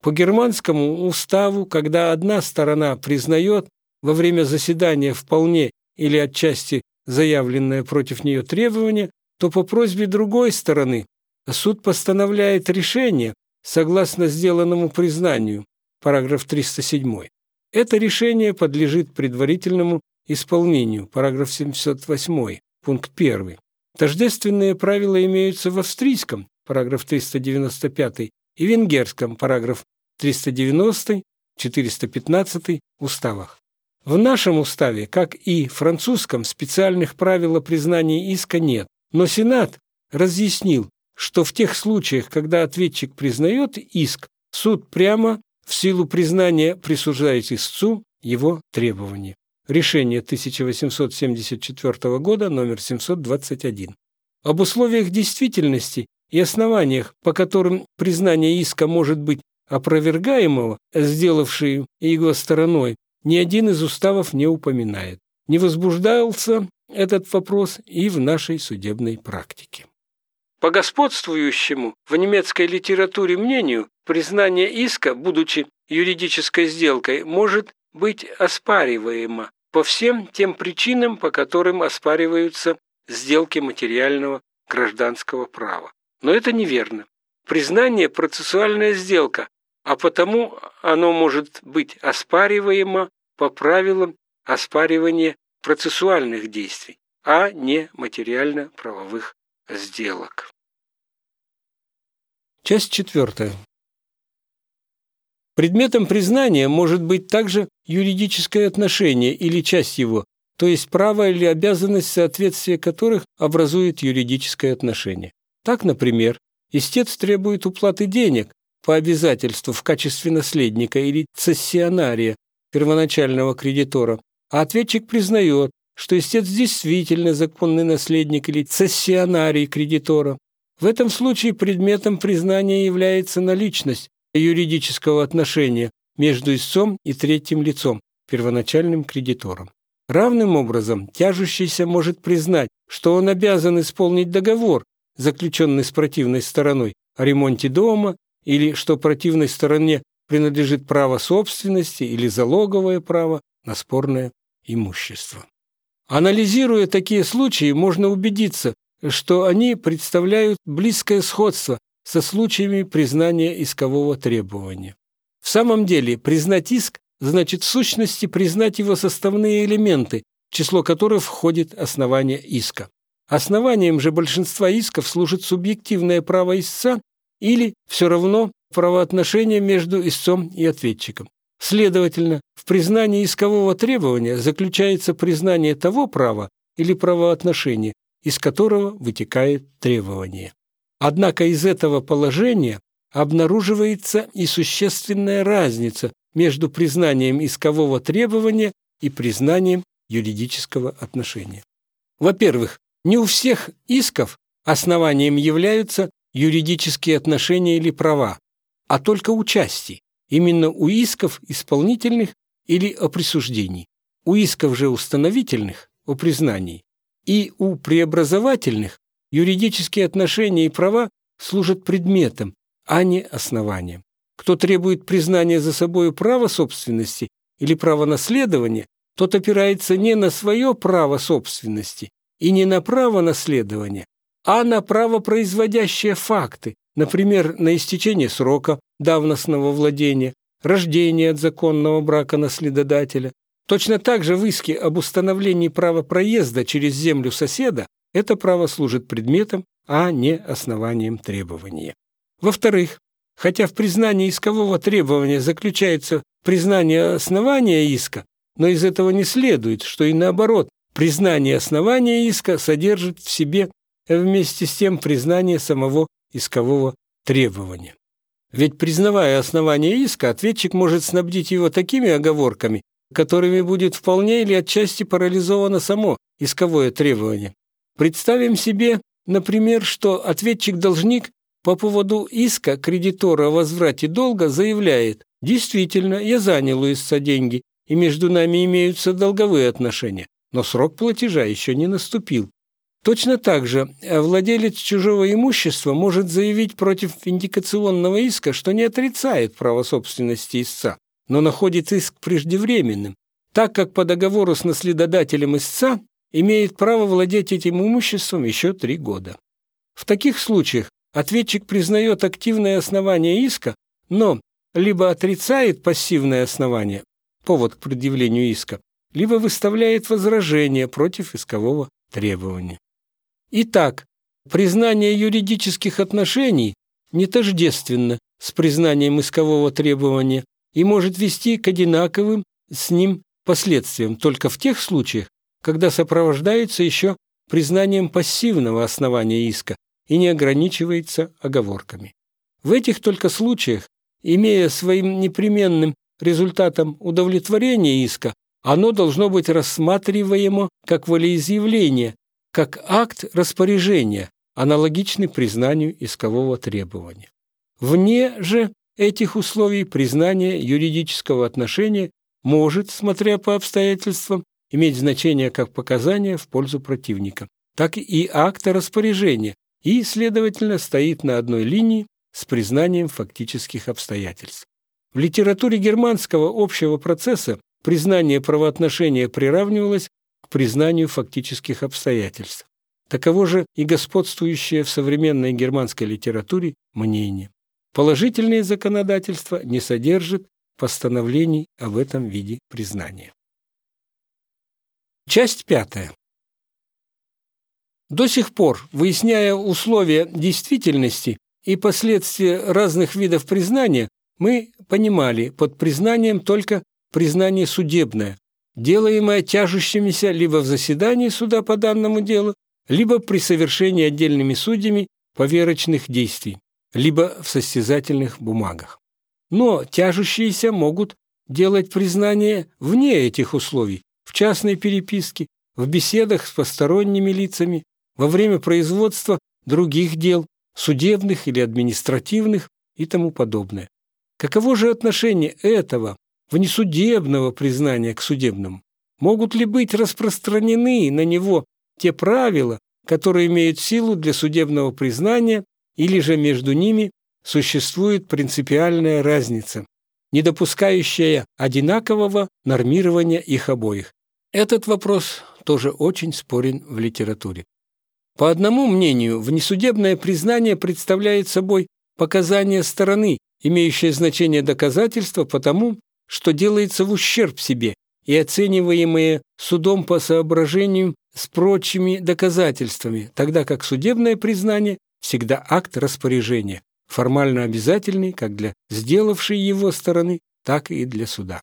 По германскому уставу, когда одна сторона признает во время заседания вполне или отчасти заявленное против нее требование, то по просьбе другой стороны суд постановляет решение, согласно сделанному признанию, параграф 307. Это решение подлежит предварительному исполнению, параграф 708, пункт 1. Тождественные правила имеются в австрийском, параграф 395, и венгерском, параграф 390, 415 уставах. В нашем уставе, как и французском, специальных правил о признании иска нет, но Сенат разъяснил, что в тех случаях, когда ответчик признает иск, суд прямо в силу признания присуждает истцу его требования. Решение 1874 года, номер 721. Об условиях действительности и основаниях, по которым признание иска может быть опровергаемого, сделавшей его стороной, ни один из уставов не упоминает. Не возбуждался этот вопрос и в нашей судебной практике. По господствующему в немецкой литературе мнению, признание иска, будучи юридической сделкой, может быть оспариваемо по всем тем причинам, по которым оспариваются сделки материального гражданского права. Но это неверно. Признание – процессуальная сделка, а потому оно может быть оспариваемо по правилам оспаривания процессуальных действий, а не материально-правовых сделок. Часть четвертая. Предметом признания может быть также юридическое отношение или часть его, то есть право или обязанность, соответствие которых образует юридическое отношение. Так, например, истец требует уплаты денег, по обязательству в качестве наследника или цессионария первоначального кредитора, а ответчик признает, что истец действительно законный наследник или цессионарий кредитора. В этом случае предметом признания является наличность юридического отношения между истцом и третьим лицом, первоначальным кредитором. Равным образом тяжущийся может признать, что он обязан исполнить договор, заключенный с противной стороной, о ремонте дома или что противной стороне принадлежит право собственности или залоговое право на спорное имущество. Анализируя такие случаи, можно убедиться, что они представляют близкое сходство со случаями признания искового требования. В самом деле, признать иск значит в сущности признать его составные элементы, число которых входит основание иска. Основанием же большинства исков служит субъективное право истца или, все равно, правоотношения между истцом и ответчиком. Следовательно, в признании искового требования заключается признание того права или правоотношения, из которого вытекает требование. Однако из этого положения обнаруживается и существенная разница между признанием искового требования и признанием юридического отношения. Во-первых, не у всех исков основанием являются юридические отношения или права, а только у части, именно у исков исполнительных или о присуждении, у исков же установительных о признании и у преобразовательных юридические отношения и права служат предметом, а не основанием. Кто требует признания за собой права собственности или права наследования, тот опирается не на свое право собственности и не на право наследования, а на право производящие факты, например, на истечение срока давностного владения, рождение от законного брака наследодателя. Точно так же в иске об установлении права проезда через землю соседа это право служит предметом, а не основанием требования. Во-вторых, хотя в признании искового требования заключается признание основания иска, но из этого не следует, что и наоборот, признание основания иска содержит в себе вместе с тем признание самого искового требования. Ведь признавая основание иска, ответчик может снабдить его такими оговорками, которыми будет вполне или отчасти парализовано само исковое требование. Представим себе, например, что ответчик-должник по поводу иска кредитора о возврате долга заявляет «Действительно, я занял у истца деньги, и между нами имеются долговые отношения, но срок платежа еще не наступил. Точно так же э, владелец чужого имущества может заявить против индикационного иска, что не отрицает право собственности истца, но находит иск преждевременным, так как по договору с наследодателем истца имеет право владеть этим имуществом еще три года. В таких случаях ответчик признает активное основание иска, но либо отрицает пассивное основание, повод к предъявлению иска, либо выставляет возражение против искового требования. Итак, признание юридических отношений не тождественно с признанием искового требования и может вести к одинаковым с ним последствиям только в тех случаях, когда сопровождается еще признанием пассивного основания иска и не ограничивается оговорками. В этих только случаях, имея своим непременным результатом удовлетворения иска, оно должно быть рассматриваемо как волеизъявление, как акт распоряжения, аналогичный признанию искового требования. Вне же этих условий признание юридического отношения может, смотря по обстоятельствам, иметь значение как показания в пользу противника, так и акта распоряжения и, следовательно, стоит на одной линии с признанием фактических обстоятельств. В литературе германского общего процесса признание правоотношения приравнивалось к признанию фактических обстоятельств. Таково же и господствующее в современной германской литературе мнение. Положительное законодательство не содержит постановлений об этом виде признания. Часть пятая. До сих пор, выясняя условия действительности и последствия разных видов признания, мы понимали под признанием только признание судебное, делаемое тяжущимися либо в заседании суда по данному делу, либо при совершении отдельными судьями поверочных действий, либо в состязательных бумагах. Но тяжущиеся могут делать признание вне этих условий, в частной переписке, в беседах с посторонними лицами, во время производства других дел, судебных или административных и тому подобное. Каково же отношение этого внесудебного признания к судебному? Могут ли быть распространены на него те правила, которые имеют силу для судебного признания, или же между ними существует принципиальная разница, не допускающая одинакового нормирования их обоих? Этот вопрос тоже очень спорен в литературе. По одному мнению, внесудебное признание представляет собой показание стороны, имеющее значение доказательства потому, что делается в ущерб себе и оцениваемое судом по соображению с прочими доказательствами, тогда как судебное признание всегда акт распоряжения, формально обязательный как для сделавшей его стороны, так и для суда.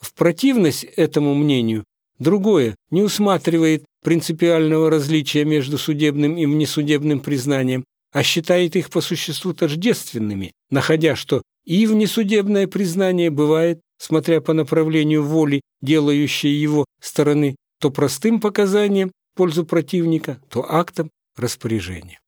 В противность этому мнению другое не усматривает принципиального различия между судебным и внесудебным признанием, а считает их по существу тождественными, находя, что и внесудебное признание бывает, смотря по направлению воли, делающей его стороны, то простым показанием в пользу противника, то актом распоряжения.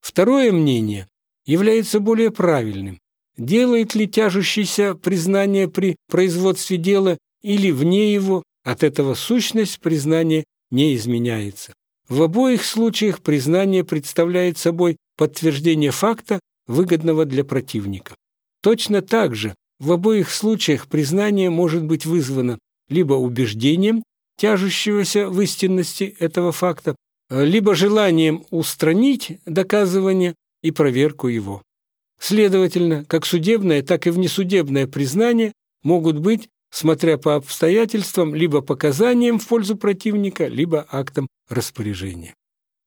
Второе мнение является более правильным. Делает ли тяжущееся признание при производстве дела или вне его, от этого сущность признания не изменяется. В обоих случаях признание представляет собой подтверждение факта, выгодного для противника. Точно так же в обоих случаях признание может быть вызвано либо убеждением, тяжущегося в истинности этого факта, либо желанием устранить доказывание и проверку его. Следовательно, как судебное, так и внесудебное признание могут быть, смотря по обстоятельствам, либо показанием в пользу противника, либо актом распоряжения.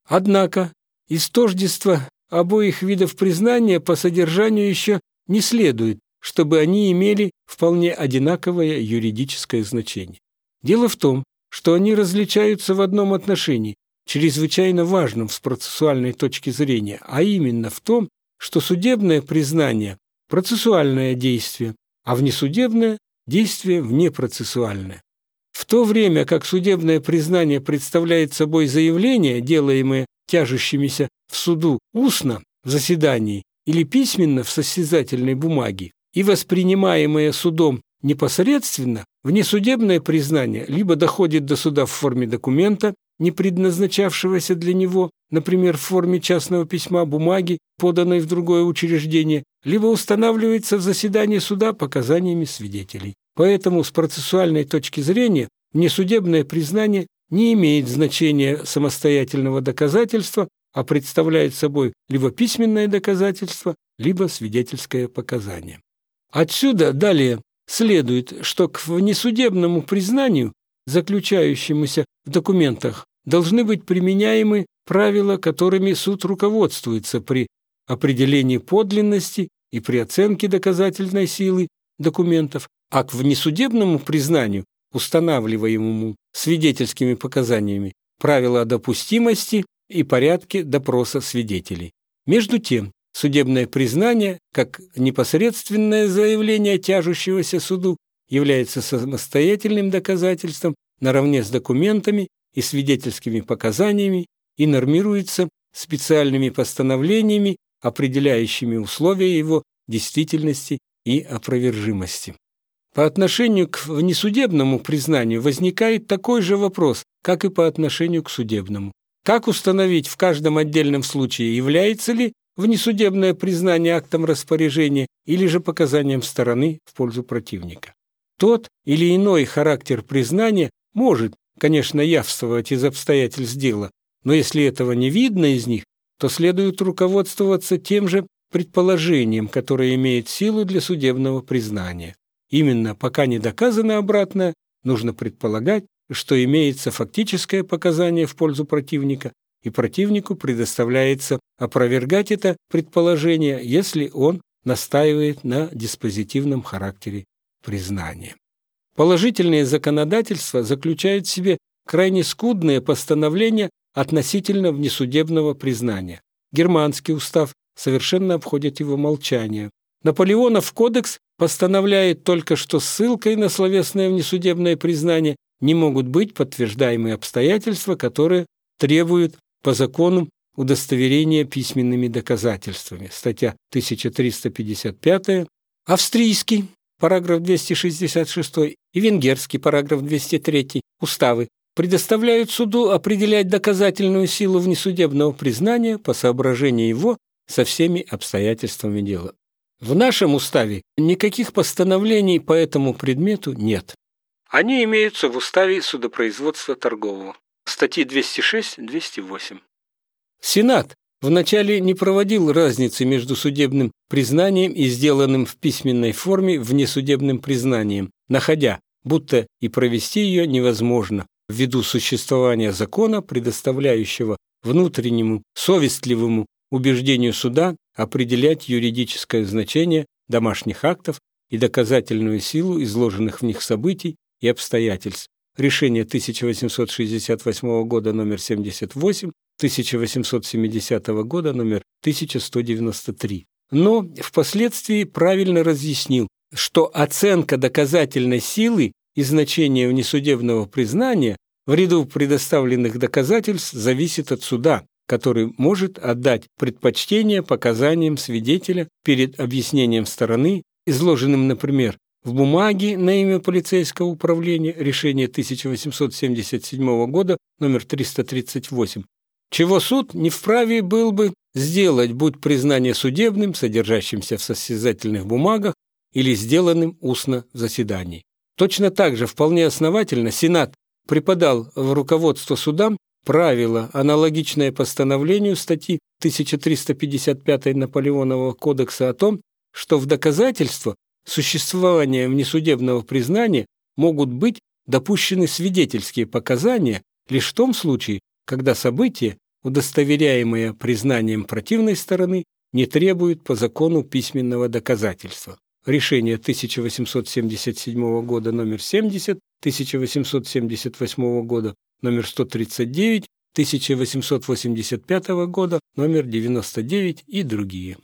Однако из тождества обоих видов признания по содержанию еще не следует, чтобы они имели вполне одинаковое юридическое значение. Дело в том, что они различаются в одном отношении, чрезвычайно важном с процессуальной точки зрения, а именно в том, что судебное признание – процессуальное действие, а внесудебное – действие внепроцессуальное. В то время как судебное признание представляет собой заявление, делаемое тяжущимися в суду устно в заседании или письменно в состязательной бумаге, и воспринимаемое судом непосредственно, внесудебное признание либо доходит до суда в форме документа, не предназначавшегося для него, например, в форме частного письма, бумаги, поданной в другое учреждение, либо устанавливается в заседании суда показаниями свидетелей. Поэтому с процессуальной точки зрения внесудебное признание не имеет значения самостоятельного доказательства, а представляет собой либо письменное доказательство, либо свидетельское показание. Отсюда далее следует, что к внесудебному признанию, заключающемуся в документах, должны быть применяемы правила, которыми суд руководствуется при определении подлинности и при оценке доказательной силы документов, а к внесудебному признанию, устанавливаемому свидетельскими показаниями, правила допустимости и порядке допроса свидетелей. Между тем, судебное признание, как непосредственное заявление тяжущегося суду, является самостоятельным доказательством наравне с документами и свидетельскими показаниями и нормируется специальными постановлениями, определяющими условия его действительности и опровержимости. По отношению к внесудебному признанию возникает такой же вопрос, как и по отношению к судебному. Как установить в каждом отдельном случае, является ли внесудебное признание актом распоряжения или же показанием стороны в пользу противника? Тот или иной характер признания может, конечно, явствовать из обстоятельств дела, но если этого не видно из них, то следует руководствоваться тем же предположением, которое имеет силу для судебного признания. Именно пока не доказано обратное, нужно предполагать, что имеется фактическое показание в пользу противника, и противнику предоставляется опровергать это предположение, если он настаивает на диспозитивном характере признания. Положительное законодательство заключает в себе крайне скудные постановления относительно внесудебного признания. Германский устав совершенно обходит его молчание. Наполеонов кодекс постановляет только, что ссылкой на словесное внесудебное признание не могут быть подтверждаемые обстоятельства, которые требуют по закону удостоверения письменными доказательствами. Статья 1355 Австрийский, параграф 266, и венгерский, параграф 203, уставы предоставляют суду определять доказательную силу внесудебного признания по соображению его со всеми обстоятельствами дела. В нашем уставе никаких постановлений по этому предмету нет. Они имеются в уставе судопроизводства торгового. Статьи 206-208. Сенат вначале не проводил разницы между судебным признанием и сделанным в письменной форме внесудебным признанием, находя, будто и провести ее невозможно ввиду существования закона, предоставляющего внутреннему совестливому убеждению суда определять юридическое значение домашних актов и доказательную силу изложенных в них событий и обстоятельств. Решение 1868 года номер 78, 1870 года номер 1193. Но впоследствии правильно разъяснил, что оценка доказательной силы и значения внесудебного признания в ряду предоставленных доказательств зависит от суда, который может отдать предпочтение показаниям свидетеля перед объяснением стороны, изложенным, например, в бумаге на имя полицейского управления решение 1877 года номер 338, чего суд не вправе был бы сделать, будь признание судебным, содержащимся в состязательных бумагах или сделанным устно в заседании. Точно так же вполне основательно Сенат преподал в руководство судам правило, аналогичное постановлению статьи 1355 Наполеонового кодекса о том, что в доказательство существования внесудебного признания могут быть допущены свидетельские показания лишь в том случае, когда событие, удостоверяемое признанием противной стороны, не требует по закону письменного доказательства решение 1877 года номер 70, 1878 года номер 139, 1885 года номер 99 и другие.